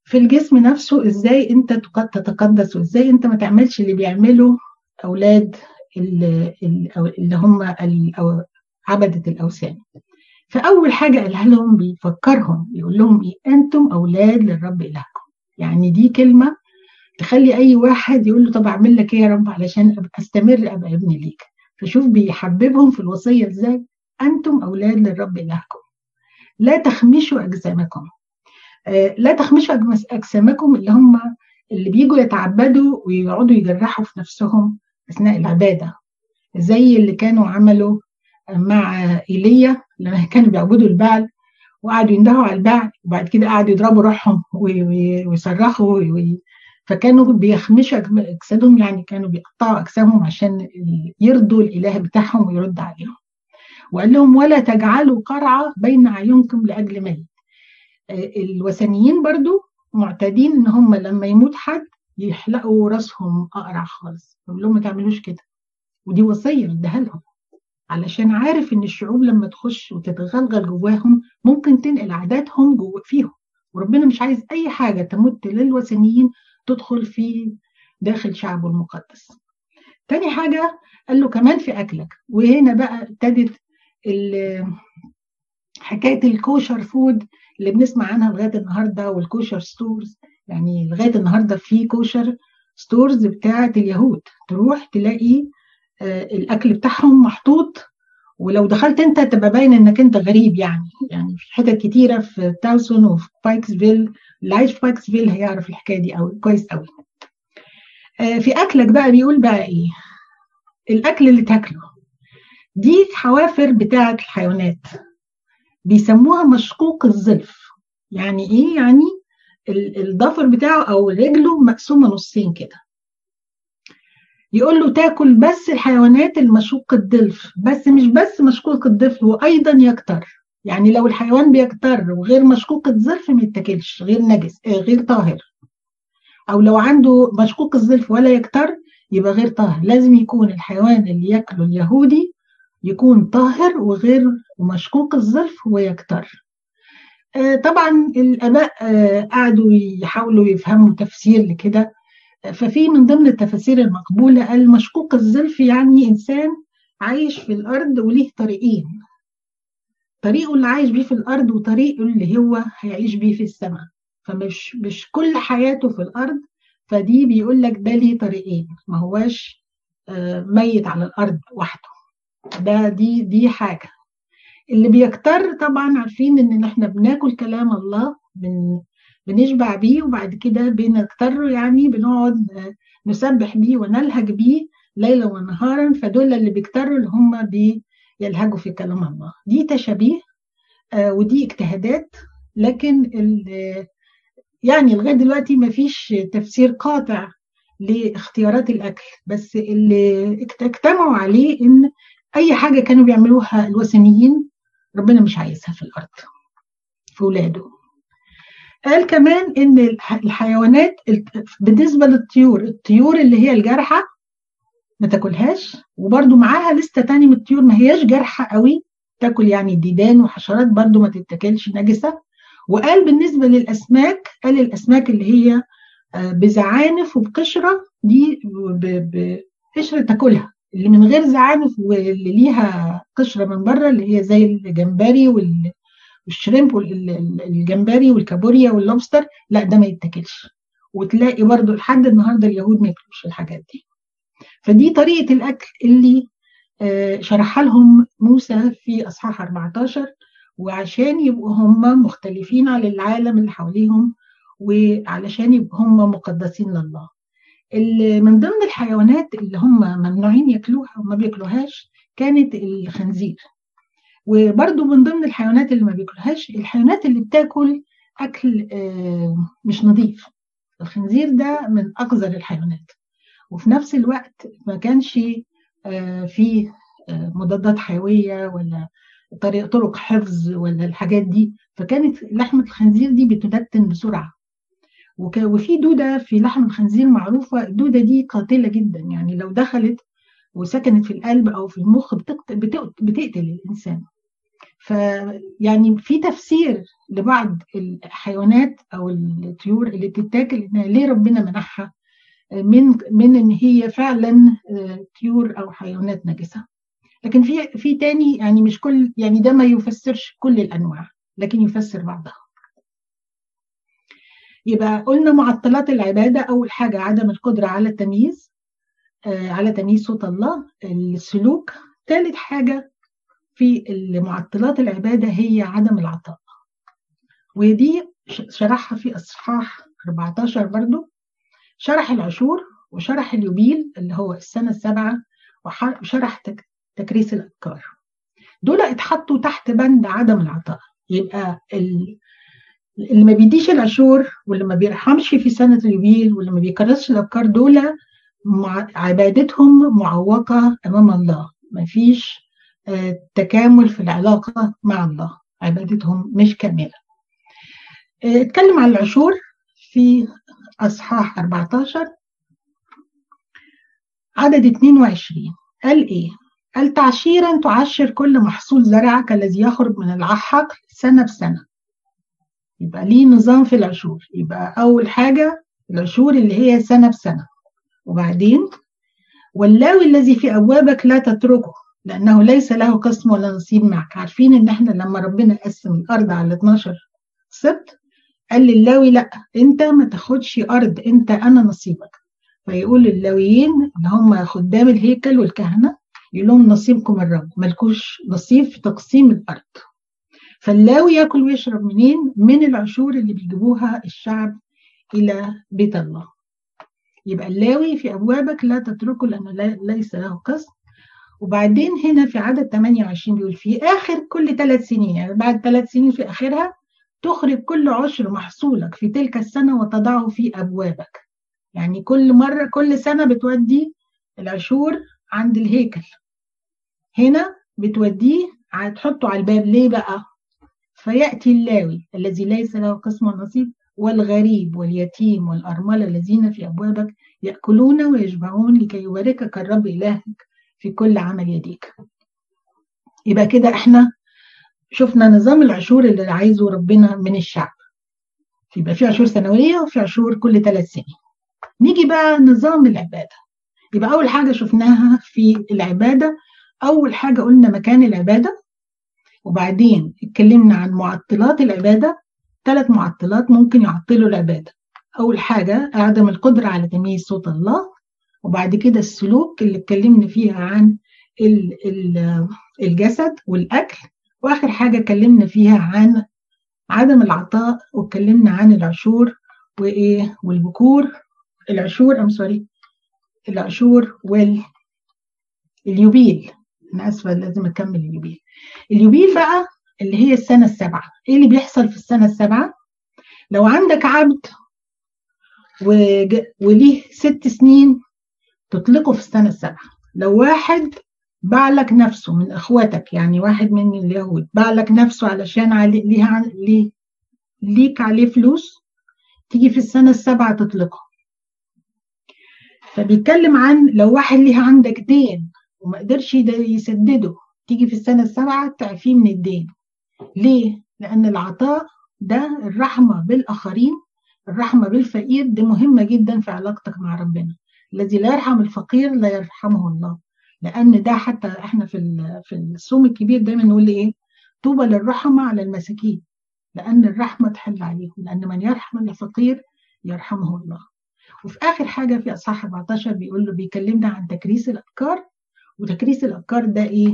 في الجسم نفسه إزاي أنت تق- تتقدس وإزاي أنت ما تعملش اللي بيعمله أولاد ال- ال- أو- اللي هم عبدة الأوثان. فأول حاجة قالها لهم بيفكرهم يقول لهم إيه؟ أنتم أولاد للرب إلهكم. يعني دي كلمة تخلي أي واحد يقول له طب أعمل لك إيه يا رب علشان أبقى أستمر أبقى ابن ليك. فشوف بيحببهم في الوصية إزاي؟ أنتم أولاد للرب إلهكم. لا تخمشوا أجسامكم. آه لا تخمشوا أجسامكم اللي هم اللي بيجوا يتعبدوا ويقعدوا يجرحوا في نفسهم أثناء العبادة. زي اللي كانوا عملوا مع إيليا لما كانوا بيعبدوا البعل وقعدوا يندهوا على البعل وبعد كده قعدوا يضربوا روحهم ويصرخوا فكانوا بيخمشوا أجسادهم يعني كانوا بيقطعوا أجسامهم عشان يرضوا الإله بتاعهم ويرد عليهم. وقال لهم ولا تجعلوا قرعة بين عيونكم لأجل ميت الوثنيين برضو معتادين إن هم لما يموت حد يحلقوا راسهم أقرع خالص. يقول لهم ما تعملوش كده. ودي وصية اداها لهم. علشان عارف إن الشعوب لما تخش وتتغلغل جواهم ممكن تنقل عاداتهم جوا فيهم. وربنا مش عايز أي حاجة تمت للوثنيين تدخل في داخل شعبه المقدس. تاني حاجة قال له كمان في أكلك. وهنا بقى ابتدت حكاية ال kosher food اللي بنسمع عنها لغاية النهارده وال kosher stores. يعني لغاية النهارده في kosher stores بتاعة اليهود تروح تلاقي الأكل بتاعهم محطوط ولو دخلت أنت تبقى باين إنك أنت غريب يعني. يعني في حتت كتيرة في تاوسون وفي بايكسفيل اللي عايش في بايكسفيل هيعرف الحكاية دي قوي كويس قوي في أكلك بقى بيقول بقى إيه؟ الأكل اللي تاكله. دي حوافر بتاعة الحيوانات. بيسموها مشقوق الظلف. يعني إيه؟ يعني الضفر بتاعه أو رجله مقسومة نصين كده. يقول له تاكل بس الحيوانات المشوق الضلف بس مش بس مشقوق الضلف هو أيضا يكتر. يعني لو الحيوان بيكتر وغير مشقوق الظلف ما يتاكلش غير نجس آه غير طاهر. أو لو عنده مشقوق الظلف ولا يكتر يبقى غير طاهر. لازم يكون الحيوان اللي ياكله اليهودي يكون طاهر وغير مشقوق الظلف ويكتر آه طبعا الأباء آه قعدوا يحاولوا يفهموا تفسير لكده. ففي من ضمن التفاسير المقبولة قال مشقوق الظلف يعني إنسان عايش في الأرض وليه طريقين. طريقه اللي عايش بيه في الأرض وطريقه اللي هو هيعيش بيه في السماء. فمش مش كل حياته في الأرض فدي بيقول لك ده ليه طريقين. ما هواش ميت على الأرض وحده. ده دي دي حاجة. اللي بيكتر طبعا عارفين إن إحنا بناكل كلام الله من بنشبع بيه وبعد كده بنكتر يعني بنقعد نسبح بيه ونلهج بيه ليلا ونهارا. فدول اللي بيكتروا اللي هم بيلهجوا في كلام الله. دي تشابيه آه ودي اجتهادات. لكن يعني لغاية دلوقتي ما فيش تفسير قاطع لاختيارات الأكل. بس اللي اجتمعوا عليه إن أي حاجة كانوا بيعملوها الوثنيين ربنا مش عايزها في الأرض في ولاده. قال كمان إن الحيوانات بالنسبة للطيور الطيور اللي هي الجارحة ما تاكلهاش وبرده معاها لستة تاني من الطيور ما هياش جارحة قوي تاكل يعني ديدان وحشرات برده ما تتاكلش نجسة. وقال بالنسبة للأسماك قال الأسماك اللي هي بزعانف وبقشرة دي بقشرة تاكلها. اللي من غير زعانف واللي ليها قشرة من بره اللي هي زي الجمبري وال الشريمب والجمبري والكابوريا واللوبستر لا ده ما يتاكلش. وتلاقي برضو لحد النهارده اليهود ما ياكلوش الحاجات دي. فدي طريقة الأكل اللي شرحها لهم موسى في أصحاح 14 وعشان يبقوا هم مختلفين عن العالم اللي حواليهم وعلشان يبقوا هم مقدسين لله. من ضمن الحيوانات اللي هم ممنوعين ياكلوها وما بياكلوهاش كانت الخنزير. وبرضو من ضمن الحيوانات اللي ما بياكلوهاش الحيوانات اللي بتاكل أكل مش نظيف. الخنزير ده من أقذر الحيوانات. وفي نفس الوقت ما كانش فيه مضادات حيوية ولا طريق طرق حفظ ولا الحاجات دي. فكانت لحمة الخنزير دي بتدتن بسرعة. وفي دودة في لحم الخنزير معروفة الدودة دي قاتلة جدا. يعني لو دخلت وسكنت في القلب أو في المخ بتقتل, الإنسان. فيعني في تفسير لبعض الحيوانات أو الطيور اللي بتتاكل إن ليه ربنا منحها من من إن هي فعلا طيور أو حيوانات نجسة. لكن في في تاني يعني مش كل يعني ده ما يفسرش كل الأنواع لكن يفسر بعضها. يبقى قلنا معطلات العبادة أول حاجة عدم القدرة على التمييز آه على تمييز صوت الله السلوك. ثالث حاجة في معطلات العبادة هي عدم العطاء. ودي شرحها في أصحاح 14 برضو. شرح العشور وشرح اليوبيل اللي هو السنة السابعة وشرح تكريس الأفكار دول اتحطوا تحت بند عدم العطاء. يبقى اللي ما بيديش العشور واللي ما بيرحمش في سنة اليوبيل واللي ما بيكرسش الأفكار دول عبادتهم معوقة أمام الله. ما فيش تكامل في العلاقة مع الله. عبادتهم مش كاملة. اتكلم عن العشور في أصحاح 14 عدد 22 قال إيه؟ قال تعشيرا تعشر كل محصول زرعك الذي يخرج من الحقل سنة بسنة. يبقى ليه نظام في العشور يبقى أول حاجة العشور اللي هي سنة بسنة. وبعدين واللاوي الذي في أبوابك لا تتركه لأنه ليس له قسم ولا نصيب معك. عارفين إن إحنا لما ربنا قسم الأرض على 12 سبت قال للاوي لا أنت ما تاخدش أرض أنت أنا نصيبك. فيقول للاويين اللي هم خدام الهيكل والكهنة يقول لهم نصيبكم الرب. ملكوش نصيب في تقسيم الأرض. فاللاوي ياكل ويشرب منين؟ من العشور اللي بيجيبوها الشعب إلى بيت الله. يبقى اللاوي في أبوابك لا تتركه لأنه ليس له قسم وبعدين هنا في عدد 28 بيقول في آخر كل ثلاث سنين يعني بعد ثلاث سنين في آخرها تخرج كل عشر محصولك في تلك السنة وتضعه في أبوابك. يعني كل مرة كل سنة بتودي العشور عند الهيكل. هنا بتوديه هتحطه على الباب. ليه بقى؟ فيأتي اللاوي الذي ليس له قسم ونصيب والغريب واليتيم والأرملة الذين في أبوابك يأكلون ويشبعون لكي يباركك الرب إلهك في كل عمل يديك. يبقى كده إحنا شفنا نظام العشور اللي عايزه ربنا من الشعب. يبقى في عشور سنوية وفي عشور كل ثلاث سنين. نيجي بقى نظام العبادة. يبقى أول حاجة شفناها في العبادة أول حاجة قلنا مكان العبادة وبعدين اتكلمنا عن معطلات العبادة. ثلاث معطلات ممكن يعطلوا العبادة. أول حاجة عدم القدرة على تمييز صوت الله. وبعد كده السلوك اللي اتكلمنا فيها عن الجسد والأكل. وآخر حاجة اتكلمنا فيها عن عدم العطاء واتكلمنا عن العشور وإيه والبكور. العشور أم سوري العشور واليوبيل. أنا آسفة لازم أكمل اليوبيل. اليوبيل بقى اللي هي السنة السابعة. إيه اللي بيحصل في السنة السابعة؟ لو عندك عبد وج... وليه ست سنين تطلقه في السنة السابعة. لو واحد باع لك نفسه من إخواتك يعني واحد من اليهود باع لك نفسه علشان علي ليها ليه ليك عليه فلوس تيجي في السنة السابعة تطلقه. فبيتكلم عن لو واحد ليه عندك دين وما قدرش يسدده. تيجي في السنة السابعة تعفيه من الدين. ليه؟ لأن العطاء ده الرحمة بالآخرين الرحمة بالفقير. دي مهمة جدا في علاقتك مع ربنا. الذي لا يرحم الفقير لا يرحمه الله. لأن ده حتى إحنا في في الصوم الكبير دايما نقول إيه؟ طوبى للرحمة على المساكين. لأن الرحمة تحل عليهم. لأن من يرحم الفقير يرحمه الله. وفي آخر حاجة في أصحاح 14 بيقول له بيكلمنا عن تكريس الأفكار وتكريس الأفكار ده إيه؟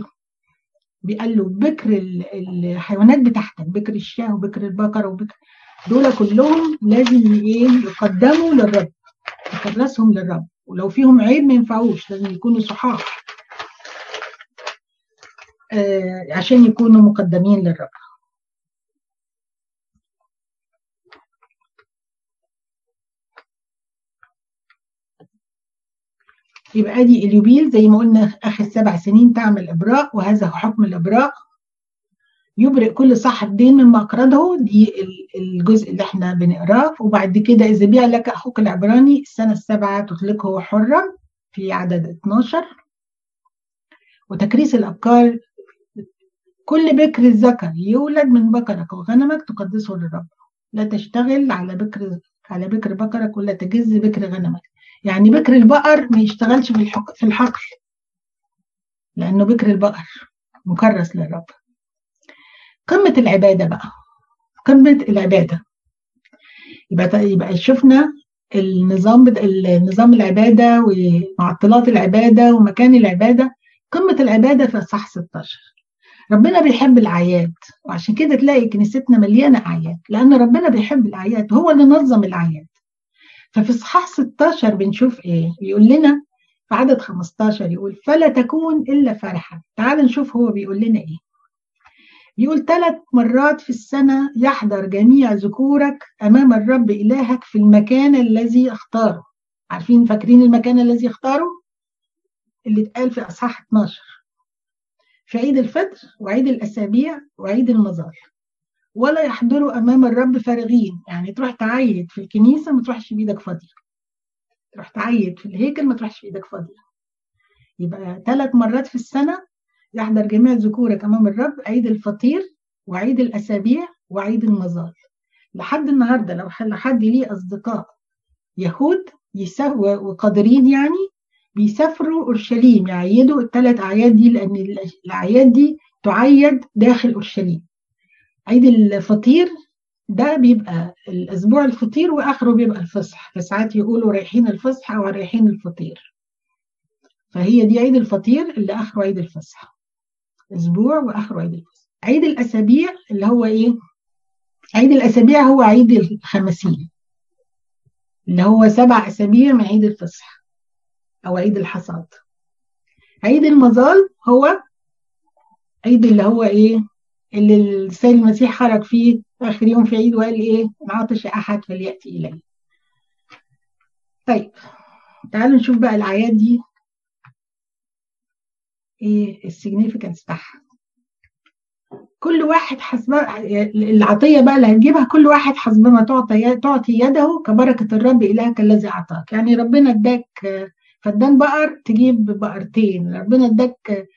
بيقال له بكر الحيوانات بتاعتك بكر الشاة وبكر البقر وبكر دول كلهم لازم إيه؟ يقدموا للرب يكرسهم للرب. ولو فيهم عيب ما ينفعوش لازم يكونوا صحاح آه عشان يكونوا مقدمين للرب. يبقى دي اليوبيل زي ما قلنا آخر سبع سنين تعمل ابراء وهذا هو حكم الإبراء. يبرئ كل صاحب دين من مقرضه دي الجزء اللي إحنا بنقراه. وبعد كده إذا بيع لك أخوك العبراني السنة السابعة تطلقه حرا في عدد 12 وتكريس الأبكار كل بكر الذكر يولد من بقرك وغنمك تقدسه للرب. لا تشتغل على بكر على بكر بقرك ولا تجز بكر غنمك. يعني بكر البقر ما يشتغلش في الحق في الحقل لأنه بكر البقر مكرس للرب. قمة العبادة بقى قمة العبادة. يبقى يبقى شفنا النظام النظام العبادة ومعطلات العبادة ومكان العبادة. قمة العبادة في إصحاح 16 ربنا بيحب الأعياد وعشان كده تلاقي كنيستنا مليانة أعياد لأن ربنا بيحب الأعياد هو اللي نظم الأعياد. ففي إصحاح 16 بنشوف إيه؟ بيقول لنا في عدد 15 يقول فلا تكون إلا فرحا تعال نشوف هو بيقول لنا إيه. يقول ثلاث مرات في السنة يحضر جميع ذكورك أمام الرب إلهك في المكان الذي اختاره. عارفين فاكرين المكان الذي اختاره؟ اللي اتقال في أصحاح 12 في عيد الفطر وعيد الأسابيع وعيد المظال ولا يحضروا أمام الرب فارغين. يعني تروح تعيد في الكنيسة ما تروحش بإيدك فاضية. تروح تعيد في الهيكل ما تروحش بإيدك فاضية. يبقى ثلاث مرات في السنة يحضر جميع ذكورك أمام الرب عيد الفطير وعيد الأسابيع وعيد المظال لحد النهارده لو حد ليه أصدقاء يهود وقادرين يعني بيسافروا أورشليم يعيدوا الثلاث أعياد دي لأن الأعياد دي تعيد داخل أورشليم. عيد الفطير ده بيبقى الأسبوع الفطير وآخره بيبقى الفصح فساعات يقولوا رايحين الفصح أو رايحين الفطير. فهي دي عيد الفطير اللي آخره عيد الفصح أسبوع وآخره عيد الفصح عيد الأسابيع اللي هو إيه؟ عيد الأسابيع هو عيد الخمسين اللي هو سبع أسابيع من عيد الفصح أو عيد الحصاد. عيد المظال هو عيد اللي هو إيه؟ اللي السيد المسيح خرج فيه آخر يوم في عيد وقال إيه؟ إن عطش أحد فليأتي إلي. طيب تعالوا نشوف بقى الأعياد دي. إيه السيجنيفيكانس بتاعها؟ كل واحد حسب العطية بقى اللي هتجيبها كل واحد حسب ما تعطي تعطي يده كبركة الرب إلهك الذي أعطاك. يعني ربنا اداك فدان بقر تجيب بقرتين. ربنا اداك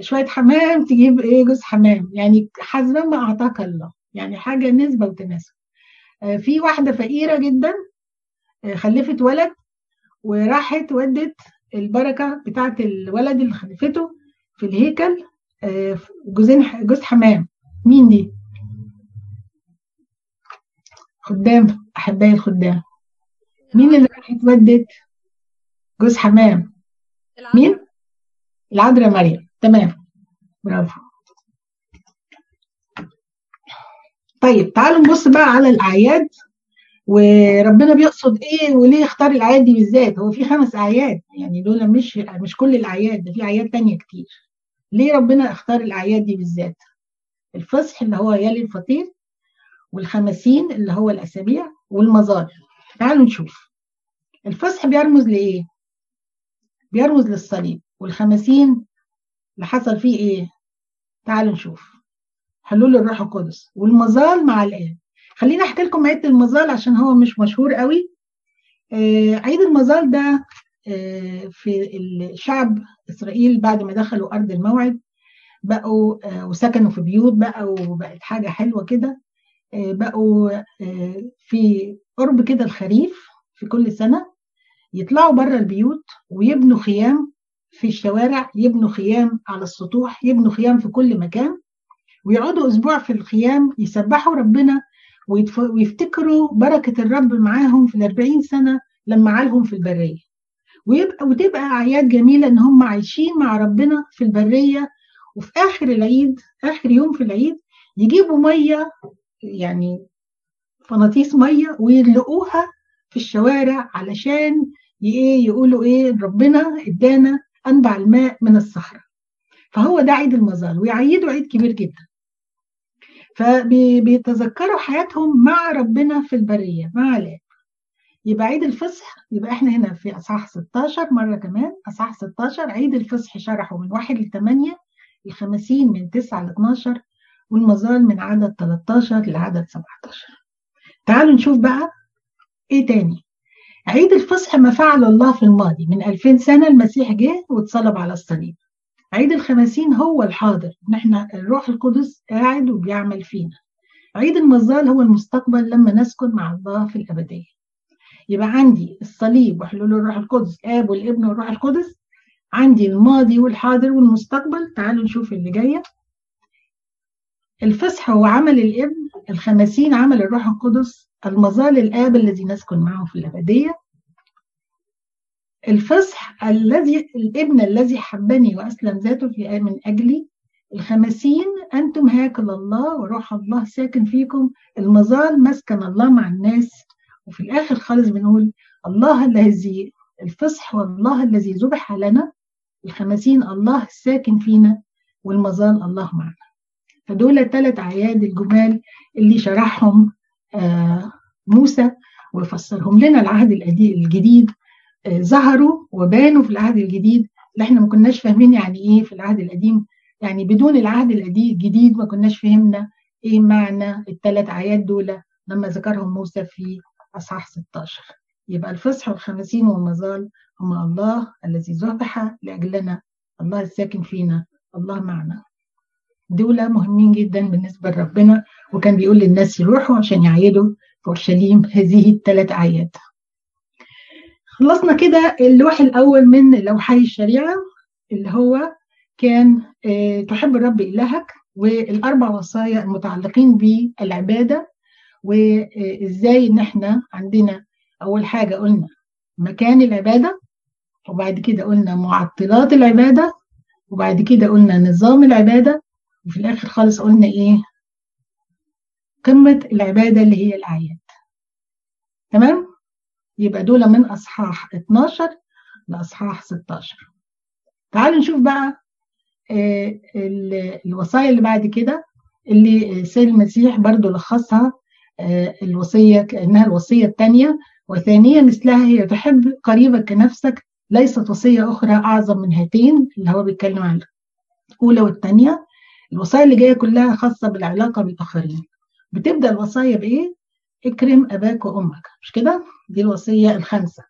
شوية حمام تجيب إيه جوز حمام. يعني حسب ما أعطاك الله. يعني حاجة نسبة وتناسب. في واحدة فقيرة جدا خلفت ولد وراحت ودت البركة بتاعت الولد اللي خلفته في الهيكل جوزين جوز حمام. مين دي؟ خدام أحبائي الخدام. مين اللي راحت ودت؟ جوز حمام. مين؟ العذراء مريم. تمام. برافو. طيب تعالوا نبص بقى على الأعياد. وربنا بيقصد إيه وليه اختار الأعياد دي بالذات؟ هو في خمس أعياد يعني دول مش مش كل الأعياد ده في أعياد تانية كتير. ليه ربنا اختار الأعياد دي بالذات؟ الفصح اللي هو يلي الفطير والخمسين اللي هو الأسابيع والمظال تعالوا نشوف. الفصح بيرمز لإيه؟ بيرمز للصليب. والخمسين اللي حصل فيه إيه؟ تعالوا نشوف. حلول الروح القدس. والمظال مع الآب. خليني أحكي لكم عيد المظال عشان هو مش مشهور قوي. آه عيد المظال ده آه في الشعب إسرائيل بعد ما دخلوا أرض الموعد بقوا آه وسكنوا في بيوت بقى وبقت حاجة حلوة كده. بقوا في قرب كده الخريف في كل سنة يطلعوا بره البيوت ويبنوا خيام في الشوارع يبنوا خيام على السطوح يبنوا خيام في كل مكان ويقعدوا أسبوع في الخيام يسبحوا ربنا ويفتكروا بركة الرب معاهم في الأربعين سنة لما عالهم في البرية. ويبقى وتبقى أعياد جميلة إن هم عايشين مع ربنا في البرية وفي آخر العيد آخر يوم في العيد يجيبوا مية يعني فناطيس مية ويلقوها في الشوارع علشان إيه يقولوا إيه ربنا إدانا أنبع الماء من الصحراء. فهو ده عيد المظال ويعيدوا عيد كبير جدا. فبيتذكروا حياتهم مع ربنا في البرية مع الآب يبقى عيد الفصح يبقى إحنا هنا في أصحاح 16 مرة كمان أصحاح 16 عيد الفصح شرحه من 1 ل 8 الخمسين من 9 ل 12 والمظال من عدد 13 لعدد 17 تعالوا نشوف بقى إيه تاني؟ عيد الفصح ما فعل الله في الماضي. من 2000 سنة المسيح جه واتصلب على الصليب. عيد الخمسين هو الحاضر. ان إحنا الروح القدس قاعد وبيعمل فينا. عيد المظال هو المستقبل لما نسكن مع الله في الأبدية. يبقى عندي الصليب وحلول الروح القدس آب والابن والروح القدس. عندي الماضي والحاضر والمستقبل. تعالوا نشوف اللي جاية. الفصح هو عمل الابن الخمسين عمل الروح القدس المظال الآب الذي نسكن معه في الأبدية. الفصح الذي الابن الذي حبني وأسلم ذاته في من أجلي. الخمسين أنتم هيكل الله وروح الله ساكن فيكم. المظال مسكن الله مع الناس. وفي الآخر خالص بنقول الله الذي الفصح والله الذي ذبح لنا. الخمسين الله ساكن فينا والمظال الله معنا. فدول الثلاث أعياد الجمال اللي شرحهم آه موسى وفسرهم لنا العهد الجديد. آه ظهروا وبانوا في العهد الجديد. اللي إحنا ما كناش فاهمين يعني إيه في العهد القديم. يعني بدون العهد الجديد ما كناش فهمنا إيه معنى الثلاث أعياد دول لما ذكرهم موسى في أصحاح 16 يبقى الفصح والخمسين والمظال هما الله الذي ذبح لأجلنا. الله الساكن فينا. الله معنا. دول مهمين جدا بالنسبة لربنا وكان بيقول للناس يروحوا عشان يعيدوا في أورشليم هذه الثلاث اعياد خلصنا كده اللوح الأول من لوحي الشريعة اللي هو كان تحب الرب إلهك والأربع وصايا المتعلقين بالعبادة وإزاي إن إحنا عندنا أول حاجة قلنا مكان العبادة وبعد كده قلنا معطلات العبادة وبعد كده قلنا نظام العبادة وفي الآخر خالص قلنا إيه؟ قمة العبادة اللي هي الأعياد تمام؟ يبقى دول من أصحاح 12 لأصحاح 16 تعالوا نشوف بقى الوصايا اللي بعد كده اللي سيد المسيح برضو لخصها الوصية كأنها الوصية الثانية وثانية مثلها هي تحب قريبك كنفسك ليست وصية أخرى أعظم من هاتين اللي هو بيتكلم عن الأولى والثانية الوصايا اللي جاية كلها خاصة بالعلاقة بالآخرين بتبدأ الوصايا بإيه؟ اكرم أباك وأمك. مش كده؟ دي الوصية الخامسة.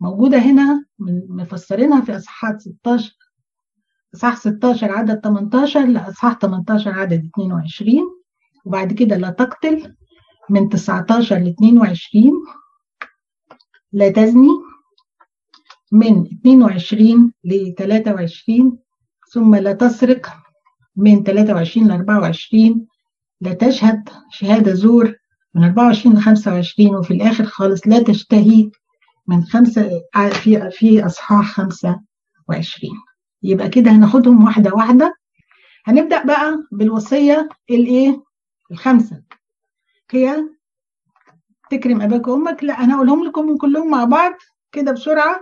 موجودة هنا مفسرينها في أصحاحات 16 إصحاح 16 عدد 18 لاصحاح 18 عدد 22 وبعد كده لا تقتل من 19 ل 22 لا تزني من 22 ل 23 ثم لا تسرق من 23 ل 24 لا تشهد شهادة زور من 24 ل 25 وفي الآخر خالص لا تشتهي من خمسة في في أصحاح 25 يبقى كده هناخدهم واحدة واحدة. هنبدأ بقى بالوصية الإيه؟ الخمسة. هي تكرم أباك وأمك. لا أنا هقولهم لكم كلهم مع بعض كده بسرعة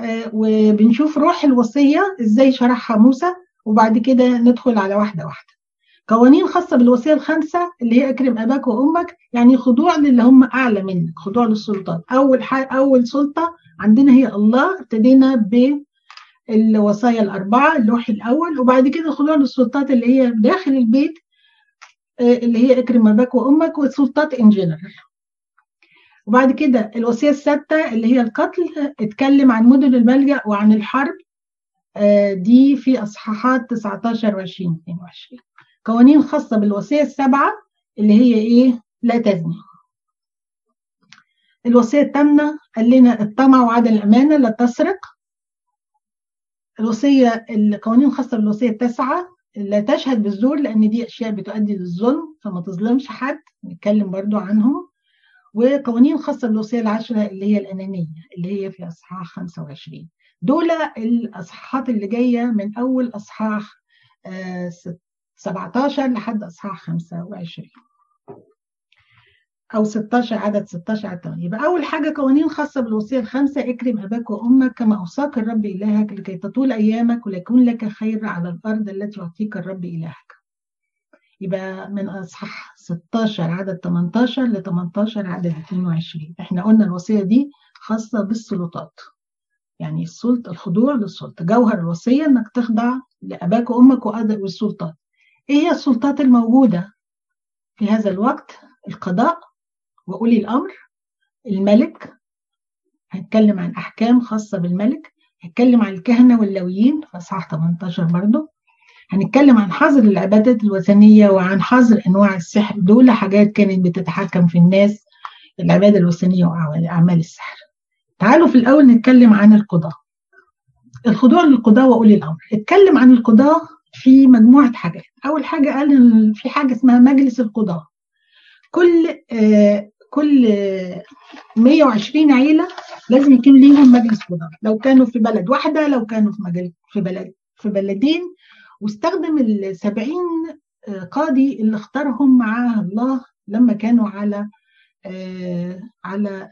آه وبنشوف روح الوصية إزاي شرحها موسى. وبعد كده ندخل على واحدة واحدة. قوانين خاصة بالوصية الخامسة اللي هي اكرم أباك وأمك يعني خضوع للي هم أعلى منك خضوع للسلطات أول حاجة أول سلطة عندنا هي الله ابتدينا ب الوصايا الأربعة اللوح الأول وبعد كده خضوع للسلطات اللي هي داخل البيت اللي هي اكرم أباك وأمك والسلطات إن جنرال وبعد كده الوصية السادسة اللي هي القتل اتكلم عن مدن الملجأ وعن الحرب دي في أصحاحات 19 و 20 22 قوانين خاصة بالوصية السابعة اللي هي إيه؟ لا تزني. الوصية الثامنة قال لنا الطمع وعدم الأمانة لا تسرق. الوصية القوانين الخاصة بالوصية التاسعة لا تشهد بالزور لأن دي أشياء بتؤدي للظلم فما تظلمش حد. نتكلم برضو عنهم. وقوانين خاصة بالوصية العشرة اللي هي الأنانية اللي هي في أصحاح 25 دول الأصحاحات اللي جاية من أول أصحاح 17 لحد أصحاح 25 أو 16 عدد 16 عدد 8 يبقى أول حاجة قوانين خاصة بالوصية الخامسة اكرم أباك وأمك كما أوصاك الرب إلهك لكي تطول أيامك وليكون لك خير على الأرض التي يعطيك الرب إلهك. يبقى من أصحاح 16 عدد 18 ل 18 عدد 22 إحنا قلنا الوصية دي خاصة بالسلطات. يعني السلطة الخضوع للسلطة. جوهر الوصية إنك تخضع لأباك وأمك والسلطات إيه هي السلطات الموجودة؟ في هذا الوقت القضاء وأولي الأمر. الملك هنتكلم عن أحكام خاصة بالملك. هنتكلم عن الكهنة واللويين أصحاح 18 برضه هنتكلم عن حظر العبادات الوثنية وعن حظر أنواع السحر. دول حاجات كانت بتتحكم في الناس العبادة الوثنية وأعمال السحر. تعالوا في الأول نتكلم عن القضاء. الخضوع للقضاء وأولي الأمر. اتكلم عن القضاء في مجموعة حاجات. أول حاجة قال إن في حاجة اسمها مجلس القضاء. كل آه كل 120 عيلة لازم يكون ليهم مجلس قضاء. لو كانوا في بلد واحدة لو كانوا في مجال في بلد في بلدين. واستخدم ال 70 قاضي اللي اختارهم مع الله لما كانوا على آه على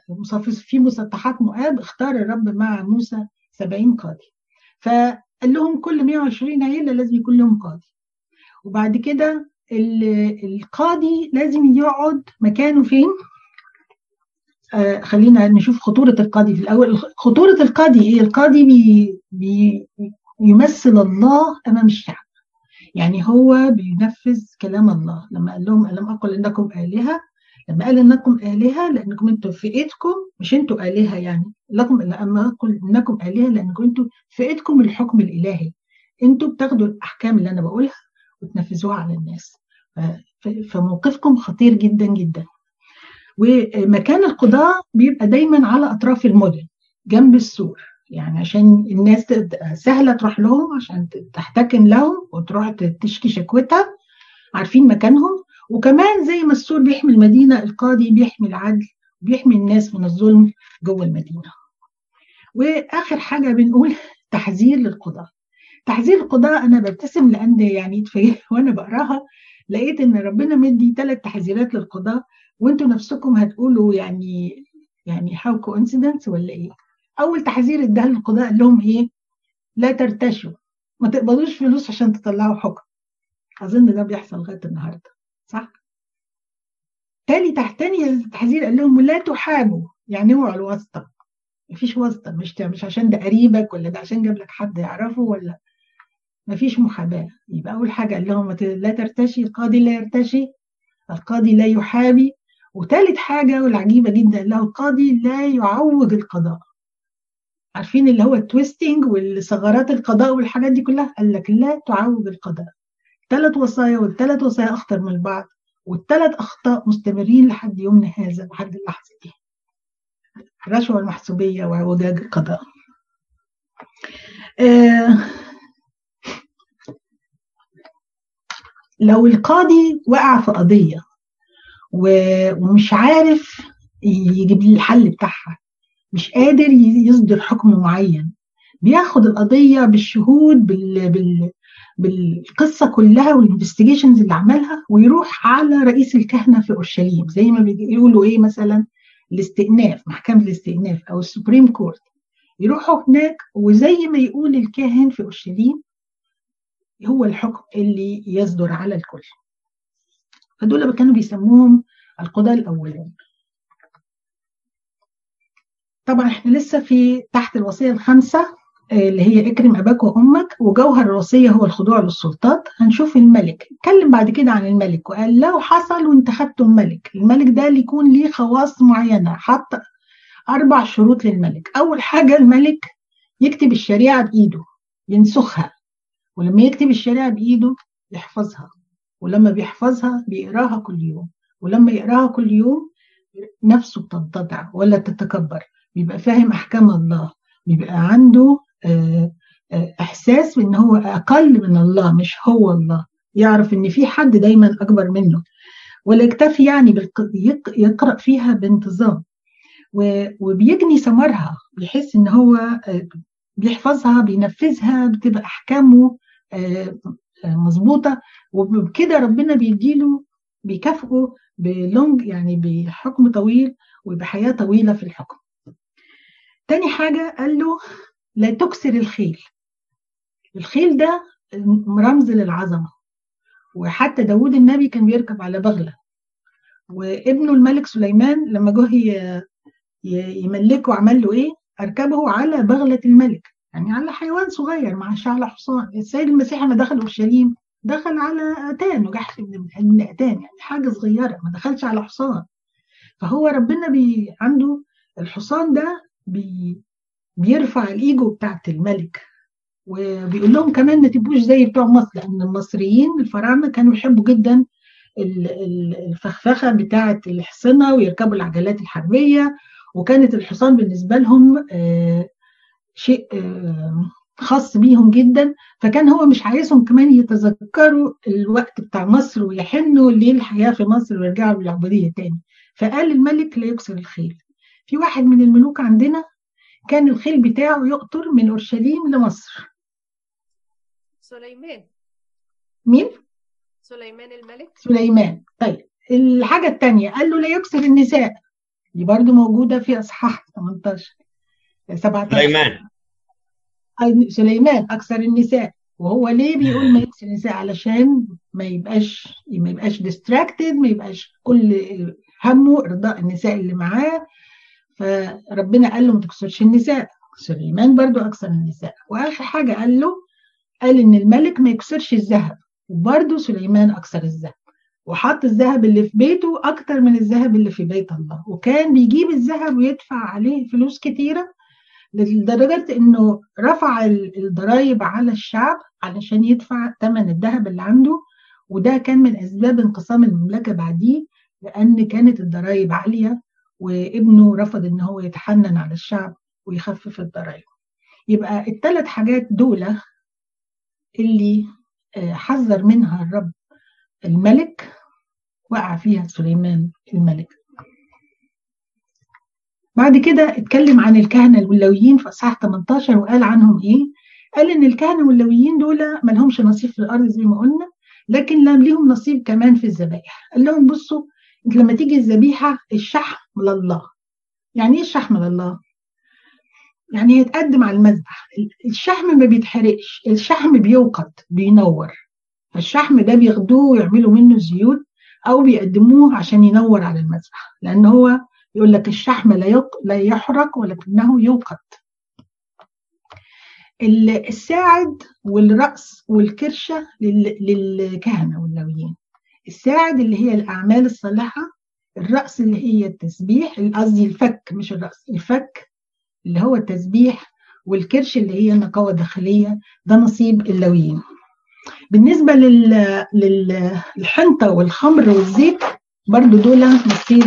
في مسطحات مؤاب اختار الرب مع موسى 70 قاضي. فقال لهم كل 120 عيلة لازم يكون لهم قاضي. وبعد كده القاضي لازم يقعد مكانه فين؟ آه خلينا نشوف خطورة القاضي في الأول. خطورة القاضي إيه؟ القاضي بي بي يمثل الله أمام الشعب. يعني هو بينفذ كلام الله. لما قال لهم ألم أقل إنكم آلهة؟ لما قال إنكم آلهة لأنكم أنتم فئتكم مش أنتم آلهة يعني لكم لما أقل إنكم آلهة لأنكم أنتم فئتكم الحكم الإلهي. أنتم بتاخدوا الأحكام اللي أنا بقولها وتنفذوها على الناس. فموقفكم خطير جدا جدا. ومكان القضاء بيبقى دايما على أطراف المدن جنب السور. يعني عشان الناس سهلة تروح لهم عشان تحتكم لهم وتروح تشكي شكوتها. عارفين مكانهم؟ وكمان زي ما السور بيحمي المدينة القاضي بيحمي العدل بيحمي الناس من الظلم جوه المدينة. وآخر حاجة بنقول تحذير للقضاء. تحذير القضاء أنا ببتسم لأن يعني وأنا بقراها لقيت إن ربنا مدي ثلاث تحذيرات للقضاء وأنتوا نفسكم هتقولوا يعني يعني هاو كوينسيدنس ولا إيه؟ أول تحذير اداها للقضاء قال لهم إيه؟ لا ترتشوا. ما تقبضوش فلوس عشان تطلعوا حكم. أظن ده بيحصل لغاية النهارده. صح؟ تحت تاني تحذير قال لهم لا تحابوا. يعني اوعوا الواسطة. مفيش واسطة. مش مش عشان ده قريبك ولا ده عشان جاب لك حد يعرفه ولا مفيش محاباة. يبقى أول حاجة قال لهم لا ترتشي القاضي لا يرتشي القاضي لا يحابي. وثالث حاجة والعجيبة جدا له القاضي لا يعوج القضاء. عارفين اللي هو التويستنج والثغرات القضاء والحاجات دي كلها؟ قال لك لا تعوج القضاء. ثلاث وصايا والثلاث وصايا أخطر من بعض والثلاث أخطاء مستمرين لحد يومنا هذا لحد اللحظة دي. الرشوة المحسوبية وعوجاج القضاء. آه لو القاضي وقع في قضية ومش عارف يجيب لي الحل بتاعها مش قادر يصدر حكم معين بياخد القضية بالشهود بال... بال... بالقصة كلها وال investigations اللي عملها ويروح على رئيس الكهنة في أورشليم. زي ما بيقولوا إيه مثلا؟ الاستئناف محكمة الاستئناف أو ال supreme court يروحوا هناك وزي ما يقول الكاهن في أورشليم هو الحكم اللي يصدر على الكل. فدول كانوا بيسموهم القضاة الأولون طبعا إحنا لسه في تحت الوصية الخامسة. اللي هي اكرم اباك وامك وجوهر الوصية هو الخضوع للسلطات. هنشوف الملك. اتكلم بعد كده عن الملك. وقال لو حصل وانتخبتم ملك. الملك ده اللي يكون ليه خواص معينة حط أربع شروط للملك. أول حاجة الملك يكتب الشريعة بإيده ينسخها. ولما يكتب الشريعة بإيده يحفظها. ولما بيحفظها بيقراها كل يوم. ولما يقراها كل يوم نفسه بتنتضع ولا تتكبر بيبقى فاهم أحكام الله. بيبقى عنده إحساس بان هو أقل من الله مش هو الله. يعرف إن في حد دايما أكبر منه. ولا يكتفي يعني يقرأ فيها بانتظام. وبيجني ثمرها. بيحس إن هو بيحفظها بينفذها بتبقى أحكامه مظبوطة. وبكده ربنا بيديله بيكافئه بلونج يعني بحكم طويل وبحياة طويلة في الحكم. تاني حاجة قال له لا تكسر الخيل. الخيل ده رمز للعظمة. وحتى داود النبي كان بيركب على بغلة. وابنه الملك سليمان لما جه يملكه عمل له إيه؟ أركبه على بغلة الملك. يعني على حيوان صغير معش على حصان. السيد المسيح لما دخل أورشليم دخل على آتان وجحش من آتان. يعني حاجة صغيرة ما دخلش على حصان. فهو ربنا بي عنده الحصان ده بي بيرفع الإيجو بتاعت الملك. وبيقول لهم كمان ما تبقوش زي بتوع مصر لأن المصريين الفراعنة كانوا يحبوا جدا الفخفخة بتاعه الحصنه ويركبوا العجلات الحربية. وكانت الحصان بالنسبة لهم آه شيء آه خاص بيهم جدا. فكان هو مش عايزهم كمان يتذكروا الوقت بتاع مصر ويحنوا للحياة في مصر ويرجعوا للعبودية تاني. فقال الملك لا يكسر الخيل. في واحد من الملوك عندنا كان الخيل بتاعه يقطر من أورشليم لمصر. سليمان. مين؟ سليمان الملك. سليمان. طيب الحاجة التانية قال له لا يكسر النساء. دي برضو موجودة في أصحاح 18 17 سليمان. سليمان أكثر النساء. وهو ليه بيقول ما يكسر النساء؟ علشان ما يبقاش ما يبقاش ديستراكتد ما يبقاش كل همه إرضاء النساء اللي معاه. فربنا قال له ما تكسرش النساء سليمان برضو أكثر النساء. وآخر حاجة قال له قال إن الملك ما يكسرش الذهب وبرضو سليمان أكثر الذهب. وحط الذهب اللي في بيته أكتر من الذهب اللي في بيت الله. وكان بيجيب الذهب ويدفع عليه فلوس كتيرة لدرجة إنه رفع الضرايب على الشعب علشان يدفع ثمن الذهب اللي عنده. وده كان من أسباب انقسام المملكة بعديه لأن كانت الضرايب عالية. وابنه رفض إن هو يتحنن على الشعب ويخفف الضرايب. يبقى الثلاث حاجات دول اللي حذر منها الرب الملك وقع فيها سليمان الملك. بعد كده اتكلم عن الكهنة واللويين في أصحاح 18 وقال عنهم إيه؟ قال إن الكهنة واللويين دول ما لهمش نصيب في الأرض زي ما قلنا لكن لهم نصيب كمان في الذبائح. قال لهم بصوا انت لما تيجي الذبيحة الشحم لله. يعني إيه الشحم لله؟ يعني يتقدم على المذبح. الشحم ما بيتحرقش. الشحم بيوقد بينور. فالشحم ده بياخدوه ويعملوا منه زيوت أو بيقدموه عشان ينور على المذبح. لأن هو يقول لك الشحم لا يق... لا يحرق ولكنه يوقد. الساعد والرأس والكرشة لل... للكهنة واللويين الساعد اللي هي الأعمال الصالحة الرأس اللي هي التسبيح قصدي الفك مش الرأس الفك اللي هو التسبيح والكرش اللي هي النقاوة الداخلية ده نصيب اللويين بالنسبة لل... للحنطة والخمر والزيت برضو دول نصيب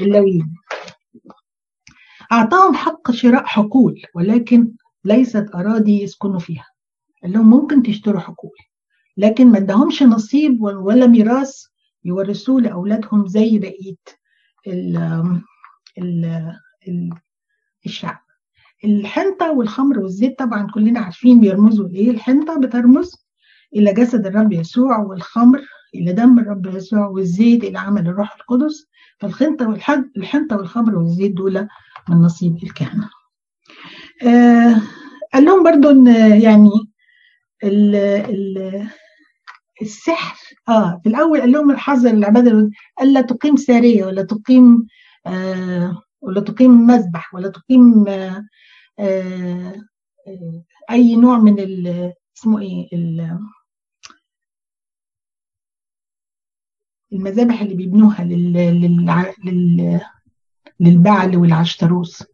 اللويين أعطاهم حق شراء حقول ولكن ليست أراضي يسكنوا فيها. قال لهم ممكن تشتروا حقول. لكن ما ادهمش نصيب ولا ميراث يورثوه لأولادهم زي بقية ال ال ال الشعب. الحنطة والخمر والزيت طبعا كلنا عارفين بيرمزوا لإيه الحنطة بترمز إلى جسد الرب يسوع والخمر إلى دم الرب يسوع والزيت إلى عمل الروح القدس. فالخنطة والحد الحنطة والخمر والزيت دول من نصيب الكهنة. آه قال لهم برضو إن يعني ال ال السحر. آه في الأول قال لهم الحذر العباده قال لا تقيم سارية ولا تقيم آه ولا تقيم مذبح ولا تقيم آه آه أي نوع من ال اسمه إيه المذابح اللي بيبنوها لل لل لل للبعل والعشتروس.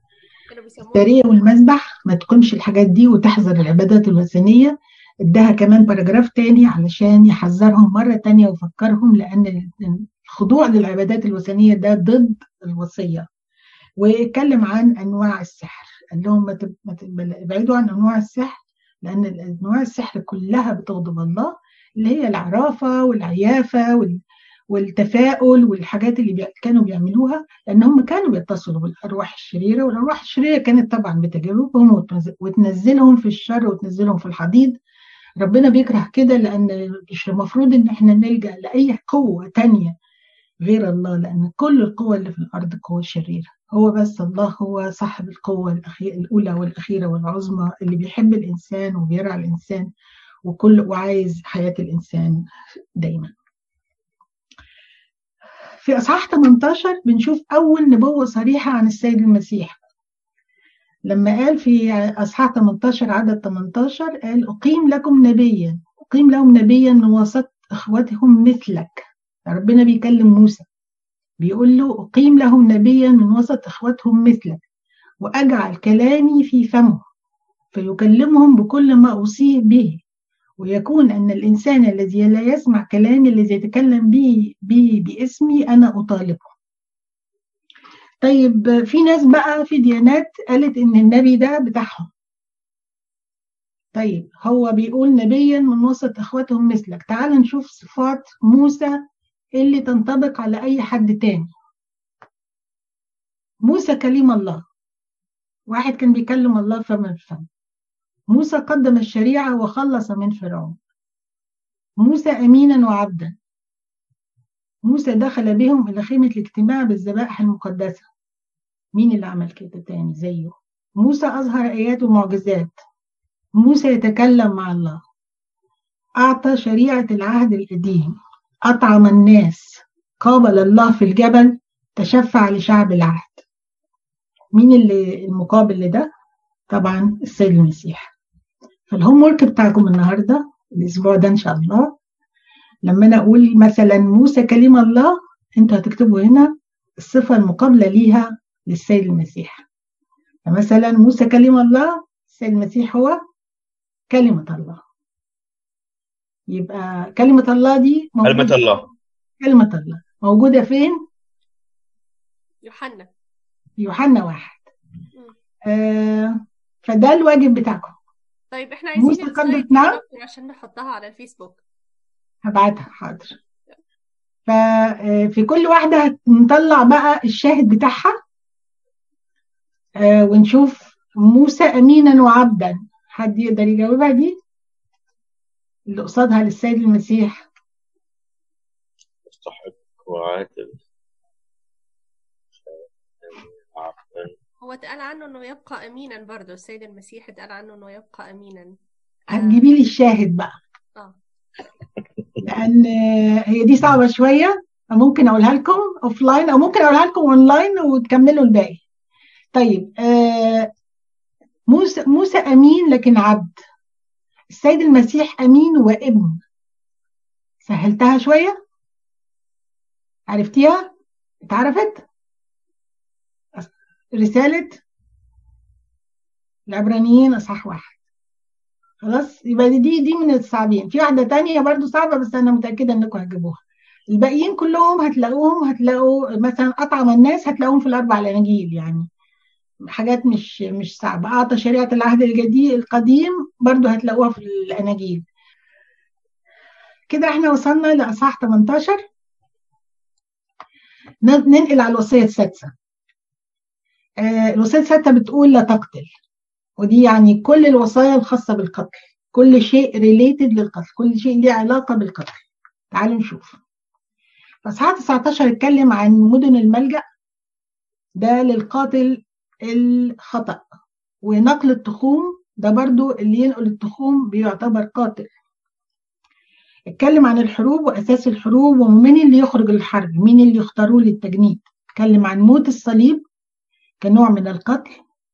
السارية والمذبح ما تقيمش الحاجات دي وتحذر العبادات الوثنية. اداها كمان باراجراف تاني علشان يحذرهم مرة تانية ويفكرهم لأن الخضوع للعبادات الوثنية ده ضد الوصية. واتكلم عن أنواع السحر قال لهم ما ابعدوا عن أنواع السحر لأن أنواع السحر كلها بتغضب الله اللي هي العرافة والعيافة والتفاؤل والحاجات اللي بي... كانوا بيعملوها لأن هم كانوا بيتصلوا بالأرواح الشريرة والأرواح الشريرة كانت طبعا بتجربهم وتنزلهم في الشر وتنزلهم في الحضيض. ربنا بيكره كده لأن مش المفروض إن إحنا نلجأ لأي قوة تانية غير الله لأن كل القوة اللي في الأرض قوة شريرة. هو بس الله هو صاحب القوة الأخير الأولى والأخيرة والعظمى اللي بيحب الإنسان وبيرعى الإنسان وكل وعايز حياة الإنسان دايما. في أصحاح 18 بنشوف أول نبوة صريحة عن السيد المسيح. لما قال في أصحاح 18 عدد 18 قال أقيم لكم نبيا أقيم لهم نبيا من وسط إخوتهم مثلك. ربنا بيكلم موسى بيقول له أقيم لهم نبيا من وسط إخوتهم مثلك وأجعل كلامي في فمه فيكلمهم بكل ما أوصيه به ويكون أن الإنسان الذي لا يسمع كلامي الذي يتكلم به, به باسمي أنا أطالبه. طيب في ناس بقى في ديانات قالت إن النبي ده بتاعهم. طيب هو بيقول نبيا من وسط إخواتهم مثلك. تعال نشوف صفات موسى اللي تنطبق على أي حد تاني. موسى كليم الله. واحد كان بيكلم الله فم بفم موسى قدم الشريعة وخلص من فرعون. موسى أمينا وعبدا. موسى دخل بهم إلى خيمة الاجتماع بالذبائح المقدسة. مين اللي عمل كده تاني؟ زيه. موسى أظهر آيات ومعجزات. موسى يتكلم مع الله. أعطى شريعة العهد القديم. أطعم الناس. قابل الله في الجبل. تشفع لشعب العهد. مين اللي المقابل لده؟ طبعا السيد المسيح. فالهوم ورك بتاعكم النهارده الأسبوع ده إن شاء الله. لما أنا أقول مثلا موسى كلم الله أنتوا هتكتبوا هنا الصفة المقابلة ليها للسيد المسيح. فمثلا موسى كلم الله السيد المسيح هو كلمة الله. يبقى كلمة الله دي كلمة الله. كلمة الله. موجودة فين؟ يوحنا. يوحنا واحد. آه فده الواجب بتاعكم. طيب إحنا موسى عايزين نعم. دي عشان نحطها على الفيسبوك. هبعتها حاضر. ففي كل واحدة هنطلع بقى الشاهد بتاعها. آه، ونشوف موسى أمينا وعبدا. حد يقدر يجاوبها دي؟ اللي قصادها للسيد المسيح. مستحق وعادل. هو اتقال عنه إنه يبقى أمينا برضه السيد المسيح اتقال عنه إنه يبقى أمينا. هتجيبي لي الشاهد بقى. آه. لأن آه، هي دي صعبة شوية. ممكن أقولها لكم offline أو ممكن أقولها لكم أون لاين وتكملوا الباقي. طيب آه، موسى موسى أمين لكن عبد. السيد المسيح أمين وابن. سهلتها شوية؟ عرفتيها؟ اتعرفت؟ رسالة العبرانيين أصحاح واحد. خلاص؟ يبقى دي دي من الصعبين. في واحدة تانية برضو صعبة بس أنا متأكدة إنكم هتجيبوها. الباقيين كلهم هتلاقوهم هتلاقوا مثلا أطعم الناس هتلاقوهم في الأربع الأناجيل يعني. حاجات مش مش صعبة. أعطى شريعة العهد الجديد القديم برضو هتلاقوها في الأناجيل. كده إحنا وصلنا لأصحاح 18 ن- ننقل على الوصية السادسة. آه، الوصية السادسة بتقول لا تقتل. ودي يعني كل الوصايا الخاصة بالقتل. كل شيء ريليتد للقتل. كل شيء ليه علاقة بالقتل. تعالوا نشوف. فأصحاح 19 اتكلم عن مدن الملجأ. ده للقاتل الخطأ. ونقل التخوم ده برضو اللي ينقل التخوم بيعتبر قاتل. اتكلم عن الحروب وأساس الحروب ومين اللي يخرج للحرب مين اللي يختاروه للتجنيد. اتكلم عن موت الصليب كنوع من القتل.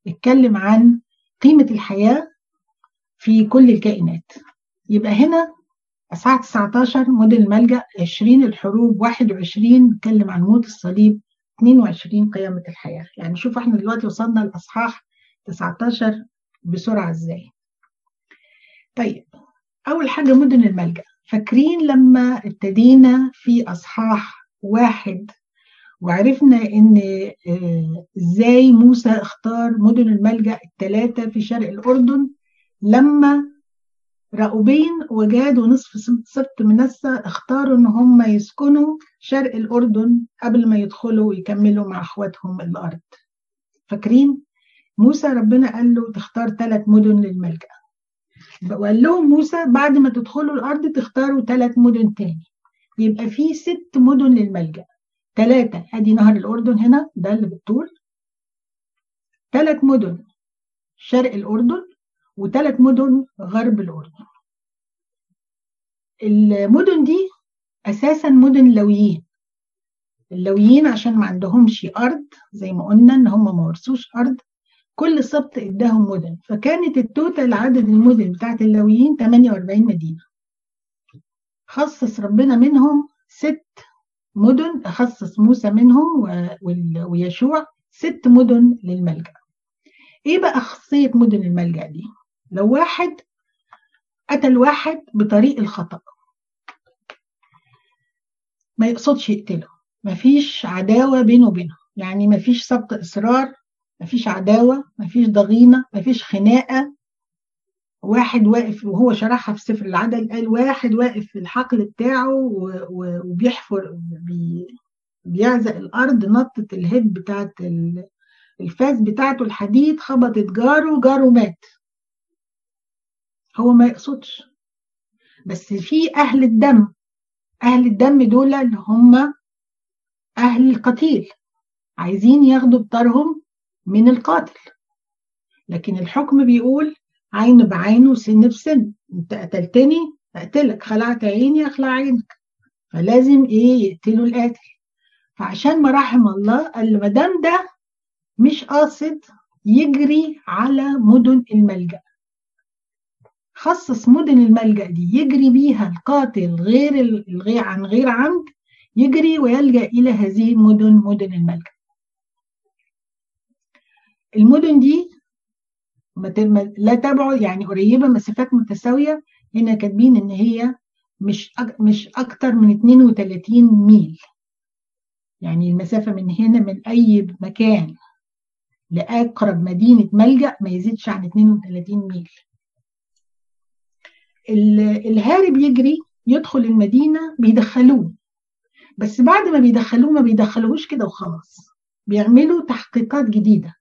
اتكلم عن قيمة الحياة في كل الكائنات. يبقى هنا أصحاح 19 مدن الملجأ 20 الحروب 21 بيتكلم عن موت الصليب 22 قيامة الحياة. يعني شوف إحنا دلوقتي وصلنا لأصحاح 19 بسرعة إزاي. طيب أول حاجة مدن الملجأ. فاكرين لما ابتدينا في أصحاح واحد وعرفنا إن آه، إزاي موسى اختار مدن الملجأ الثلاثة في شرق الأردن لما راؤوبين وجاد ونصف سبط منسى اختاروا إن هم يسكنوا شرق الأردن قبل ما يدخلوا ويكملوا مع أخواتهم الأرض. فاكرين؟ موسى ربنا قال له تختار ثلاث مدن للملجأ. وقال لهم موسى بعد ما تدخلوا الأرض تختاروا ثلاث مدن تاني. يبقى في ست مدن للملجأ. ثلاثة أدي نهر الأردن هنا ده اللي بالطول. ثلاث مدن شرق الأردن وثلاث مدن غرب الأردن. المدن دي أساسا مدن لويين. اللويين عشان ما عندهمش أرض زي ما قلنا إن هم ما ورثوش أرض. كل سبط إداهم مدن. فكانت التوتال عدد المدن بتاعت اللويين 48 مدينة. خصص ربنا منهم ست مدن خصص موسى منهم ويشوع ست مدن للملجأ. إيه بقى خاصية مدن الملجأ دي؟ لو واحد قتل واحد بطريق الخطأ ما يقصدش يقتله. مفيش عداوة بينه وبينه. يعني مفيش سبق إصرار مفيش عداوة مفيش ضغينة مفيش خناقة. واحد واقف وهو شرحها في سفر العدل قال واحد واقف في الحقل بتاعه وبيحفر بي بيعزق الأرض نطت الهيد بتاعت الفاس بتاعته الحديد خبطت جاره جاره مات. هو ما يقصدش. بس في أهل الدم أهل الدم دول اللي هم أهل القتيل. عايزين ياخدوا بطارهم من القاتل. لكن الحكم بيقول عين بعين وسن بسن انت قتلتني؟ أقتلك. خلعت عيني أخلع عينك. فلازم إيه؟ يقتلوا القاتل. فعشان مراحم الله قال ما دام ده مش قاصد يجري على مدن الملجأ. خصص مدن الملجأ دي يجري بيها القاتل غير الغير عن غير عمد يجري ويلجأ إلى هذه المدن مدن الملجأ. المدن دي لا تبعد يعني قريبة مسافات متساوية هنا كاتبين إن هي مش مش أكتر من 32 ميل. يعني المسافة من هنا من أي مكان لأقرب مدينة ملجأ ما يزيدش عن 32 ميل. الهارب يجري يدخل المدينة بيدخلوه. بس بعد ما بيدخلوه ما بيدخلوهوش كده وخلاص. بيعملوا تحقيقات جديدة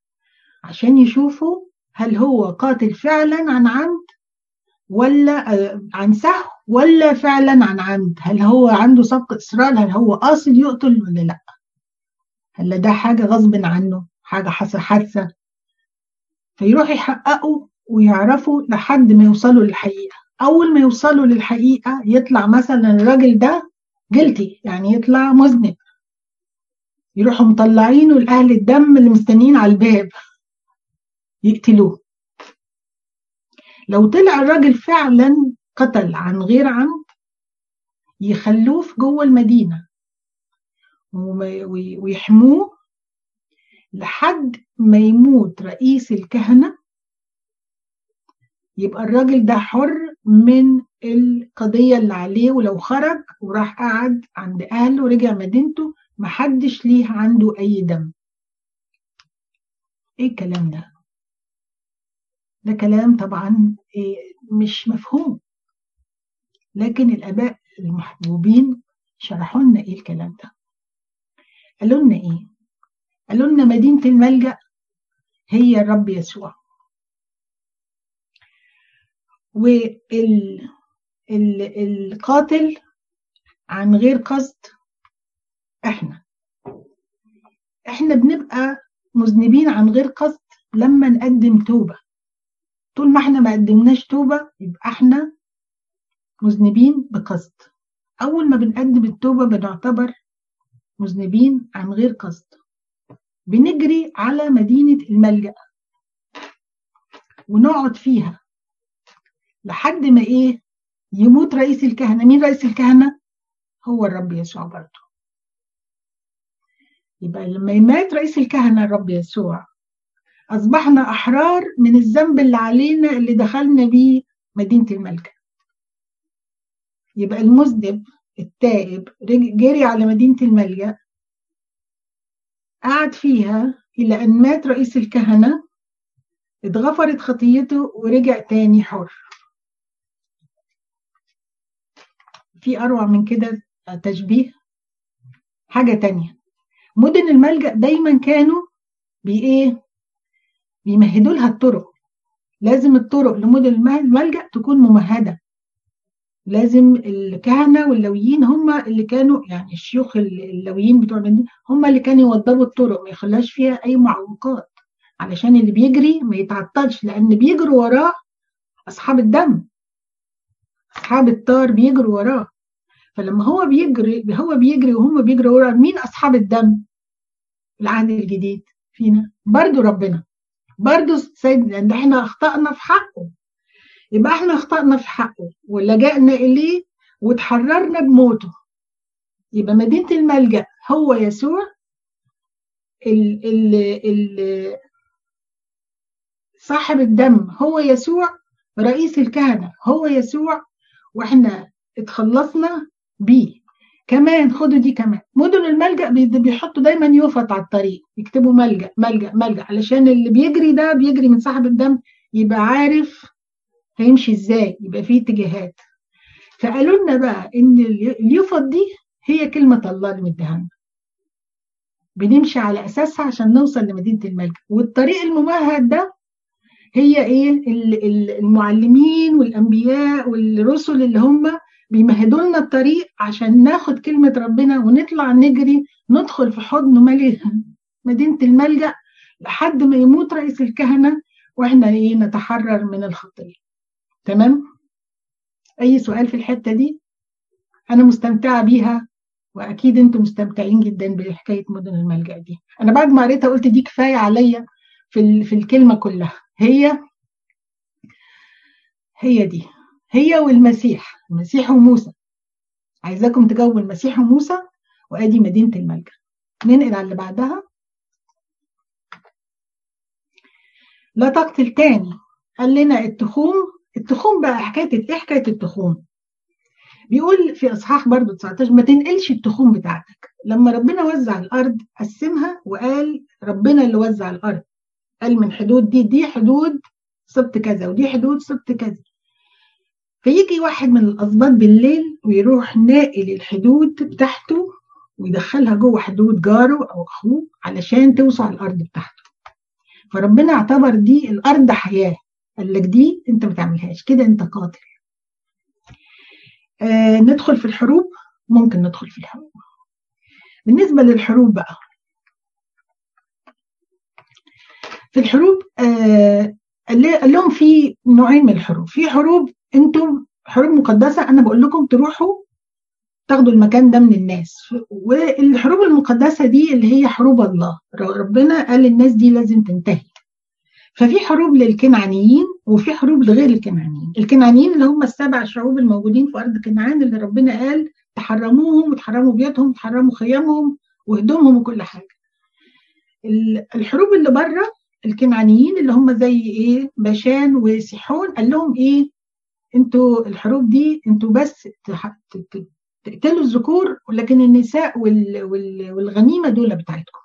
عشان يشوفوا هل هو قاتل فعلا عن عمد ولا عن سهو ولا فعلا عن عمد؟ هل هو عنده سبق إصرار؟ هل هو قاصد يقتل ولا لا؟ هل ده حاجة غصب عنه؟ حاجة حادثة؟ فيروح يحققوا ويعرفوا لحد ما يوصلوا للحقيقة. أول ما يوصلوا للحقيقة يطلع مثلا الراجل ده جلتي يعني يطلع مذنب. يروحوا مطلعينه لأهل الدم اللي مستنيين على الباب. يقتلوه. لو طلع الراجل فعلا قتل عن غير عمد يخلوه في جوه المدينة ويحموه لحد ما يموت رئيس الكهنة. يبقى الراجل ده حر من القضية اللي عليه ولو خرج وراح قعد عند أهله ورجع مدينته محدش ليه عنده أي دم. إيه الكلام ده؟ ده كلام طبعا إيه مش مفهوم. لكن الآباء المحبوبين شرحوا لنا إيه الكلام ده. قالوا لنا إيه؟ قالوا لنا مدينة الملجأ هي الرب يسوع. والقاتل عن غير قصد إحنا. إحنا بنبقى مذنبين عن غير قصد لما نقدم توبة. طول ما إحنا ما قدمناش توبة يبقى إحنا مذنبين بقصد أول ما بنقدم التوبة بنعتبر مذنبين عن غير قصد بنجري على مدينة الملجأ ونقعد فيها لحد ما إيه؟ يموت رئيس الكهنة. مين رئيس الكهنة؟ هو الرب يسوع برضه. يبقى لما يمات رئيس الكهنة الرب يسوع أصبحنا أحرار من الذنب اللي علينا اللي دخلنا بيه مدينة الملجأ يبقى المذنب التائب جري على مدينة الملجأ قعد فيها إلى أن مات رئيس الكهنة اتغفرت خطيته ورجع تاني حر. في أروع من كده تشبيه حاجة تانية. مدن الملجأ دايما كانوا بإيه؟ بيمهدوا لها الطرق. لازم الطرق لمدن الملجأ تكون ممهدة. لازم الكهنة واللويين هم اللي كانوا يعني الشيوخ اللويين بتوع المدينة هم اللي كانوا يوضبوا الطرق ما يخلاش فيها أي معوقات. علشان اللي بيجري ما يتعطلش لأن بيجروا وراه أصحاب الدم. أصحاب الطار بيجروا وراه. فلما هو بيجري هو بيجري وهم بيجروا وراه مين أصحاب الدم؟ العهد الجديد فينا. برضو ربنا. برضو سيد لأن إحنا أخطأنا في حقه. يبقى إحنا أخطأنا في حقه ولجأنا إليه وتحررنا بموته. يبقى مدينة الملجأ هو يسوع ال ال صاحب الدم هو يسوع رئيس الكهنة هو يسوع وإحنا اتخلصنا بيه. كمان خدوا دي كمان. مدن الملجأ بيحطوا دايما يوفط على الطريق يكتبوا ملجأ ملجأ ملجأ علشان اللي بيجري ده بيجري من صاحب الدم يبقى عارف هيمشي إزاي يبقى فيه اتجاهات. فقالوا لنا بقى إن اليوفط دي هي كلمة الله اللي مديها بنمشي على أساسها عشان نوصل لمدينة الملك والطريق الممهد ده هي إيه؟ المعلمين والأنبياء والرسل اللي هم بيمهدوا لنا الطريق عشان ناخد كلمة ربنا ونطلع نجري ندخل في حضن ملك مدينة الملجأ لحد ما يموت رئيس الكهنة وإحنا إيه نتحرر من الخطية. تمام؟ أي سؤال في الحتة دي؟ أنا مستمتعة بيها وأكيد أنتم مستمتعين جدا بحكاية مدن الملجأ دي. أنا بعد ما قريتها قلت دي كفاية عليا في في الكلمة كلها. هي هي دي. هي والمسيح المسيح وموسى. عايزاكم تجاوبوا المسيح وموسى وأدي مدينة الملجأ. ننقل على اللي بعدها. لا تقتل تاني قال لنا التخوم. التخوم بقى حكاية إيه حكاية التخوم؟ بيقول في إصحاح برضو 19 ما تنقلش التخوم بتاعتك. لما ربنا وزع الأرض قسمها وقال ربنا اللي وزع الأرض. قال من حدود دي دي حدود سبت كذا ودي حدود سبت كذا. فيجي واحد من الاسباط بالليل ويروح ناقل الحدود بتاعته ويدخلها جوه حدود جاره أو أخوه علشان توسع الأرض بتاعته. فربنا اعتبر دي الأرض حياة. قال لك دي أنت ما تعملهاش كده أنت قاتل. آه ندخل في الحروب؟ ممكن ندخل في الحروب. بالنسبة للحروب بقى. في الحروب آه قال لهم في نوعين من الحروب. في حروب أنتم حروب مقدسه أنا بقول لكم تروحوا تاخدوا المكان ده من الناس. والحروب المقدسة دي اللي هي حروب الله ربنا قال الناس دي لازم تنتهي. ففي حروب للكنعانيين وفي حروب لغير الكنعانيين. الكنعانيين اللي هم السبع شعوب الموجودين في أرض كنعان اللي ربنا قال تحرموهم وتحرموا بيوتهم وتحرموا خيامهم وهدومهم وكل حاجة. الحروب اللي بره الكنعانيين اللي هم زي إيه؟ باشان وسيحون قال لهم إيه؟ أنتوا الحروب دي أنتوا بس تقتلوا الذكور ولكن النساء وال... وال... والغنيمة دول بتاعتكم.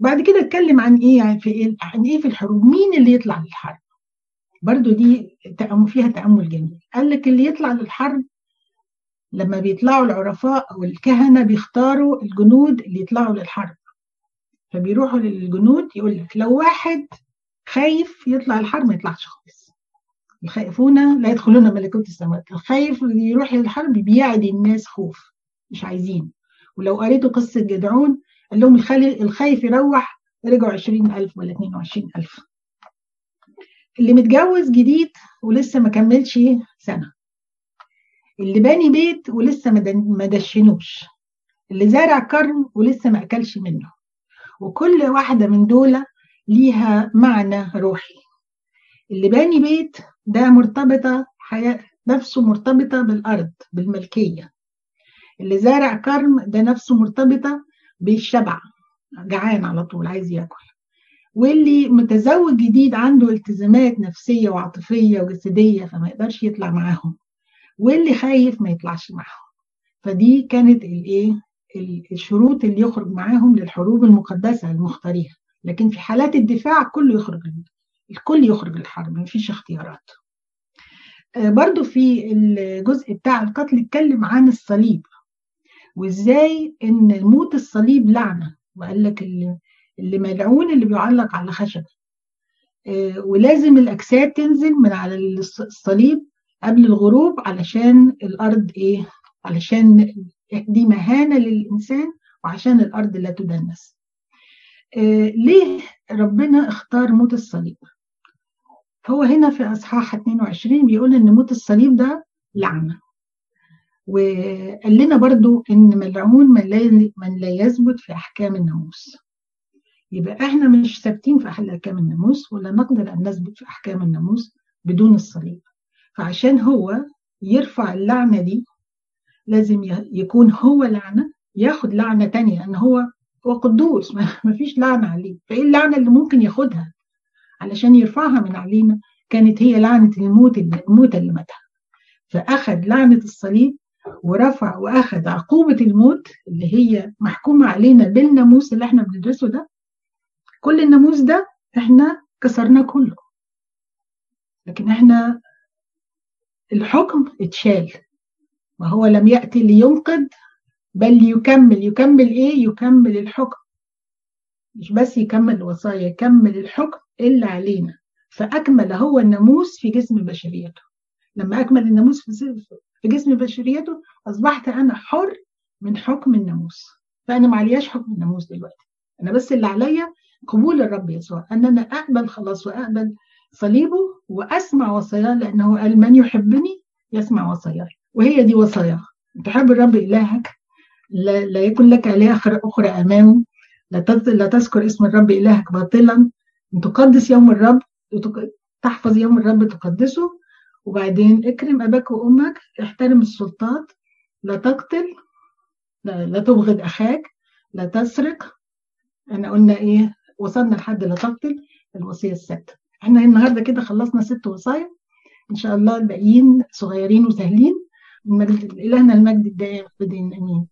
بعد كده اتكلم عن إيه يعني في إيه؟ عن إيه في الحروب؟ مين اللي يطلع للحرب؟ برضو دي فيها تأمل جميل. قال لك اللي يطلع للحرب لما بيطلعوا العرفاء أو الكهنة بيختاروا الجنود اللي يطلعوا للحرب. فبيروحوا للجنود يقول لك لو واحد خايف يطلع الحرب ما يطلعش خالص. الخائفون لا يدخلون ملكوت السماوات. الخايف يروح للحرب بيعدي الناس خوف مش عايزين. ولو قريتوا قصة جدعون قال لهم الخايف يروح رجعوا 20000 ولا 22000 اللي متجوز جديد ولسه ما كملش سنة. اللي باني بيت ولسه ما دشنوش. اللي زارع كرم ولسه ما أكلش منه. وكل واحدة من دول ليها معنى روحي. اللي باني بيت ده مرتبطة حياة نفسه مرتبطة بالأرض بالملكية. اللي زارع كرم ده نفسه مرتبطة بالشبع جعان على طول عايز ياكل. واللي متزوج جديد عنده التزامات نفسية وعاطفية وجسدية فما يقدرش يطلع معاهم. واللي خايف ما يطلعش معاهم. فدي كانت الايه الشروط اللي يخرج معاهم للحروب المقدسة المختاريها لكن في حالات الدفاع كله يخرج الكل يخرج الحرب مفيش اختيارات. برضو في الجزء بتاع القتل اتكلم عن الصليب وازاي إن موت الصليب لعنة وقال لك اللي, ملعون اللي بيعلق على خشبة. ولازم الأجساد تنزل من على الصليب قبل الغروب علشان الأرض إيه؟ علشان دي مهانة للإنسان وعشان الأرض لا تدنس. ليه ربنا اختار موت الصليب؟ هو هنا في أصحاح 22 بيقول إن موت الصليب ده لعنة وقال لنا برضو إن ملعون من لا, من لا يثبت في أحكام الناموس. يبقى إحنا مش ثابتين في أحكام الناموس ولا نقدر أن نثبت في أحكام الناموس بدون الصليب. فعشان هو يرفع اللعنة دي لازم يكون هو لعنة ياخد لعنة تانية أن هو هو قدوس. ما فيش لعنة عليه. فإيه اللعنة اللي ممكن ياخدها؟ علشان يرفعها من علينا كانت هي لعنة الموت الموت اللي ماتها فأخذ لعنة الصليب ورفع وأخذ عقوبة الموت اللي هي محكومة علينا بالناموس اللي إحنا بندرسه ده. كل الناموس ده إحنا كسرناه كله. لكن إحنا الحكم اتشال. ما هو لم يأتي لينقذ بل يكمل. يكمل إيه؟ يكمل الحكم. مش بس يكمل الوصايا يكمل الحكم اللي علينا. فأكمل هو الناموس في جسم بشريته. لما أكمل الناموس في جسم بشريته أصبحت أنا حر من حكم الناموس. فأنا ما علياش حكم الناموس دلوقتي. أنا بس اللي عليا قبول الرب يسوع أن أنا أقبل خلاص وأقبل صليبه وأسمع وصاياه لأنه قال من يحبني يسمع وصاياي. وهي دي وصاياه تحب الرب إلهك؟ لا, لا يكن لك آلهة أخرى أمامه. لا تذكر اسم الرب إلهك باطلا. تقدس يوم الرب تحفظ يوم الرب تقدسه. وبعدين اكرم أباك وأمك احترم السلطات. لا تقتل لا, لا تبغض أخاك. لا تسرق. إحنا قلنا إيه؟ وصلنا لحد لا تقتل الوصية السادسة إحنا النهارده كده خلصنا ست وصايا. إن شاء الله الباقيين صغيرين وسهلين. إلهنا المجد الدائم بدين آمين.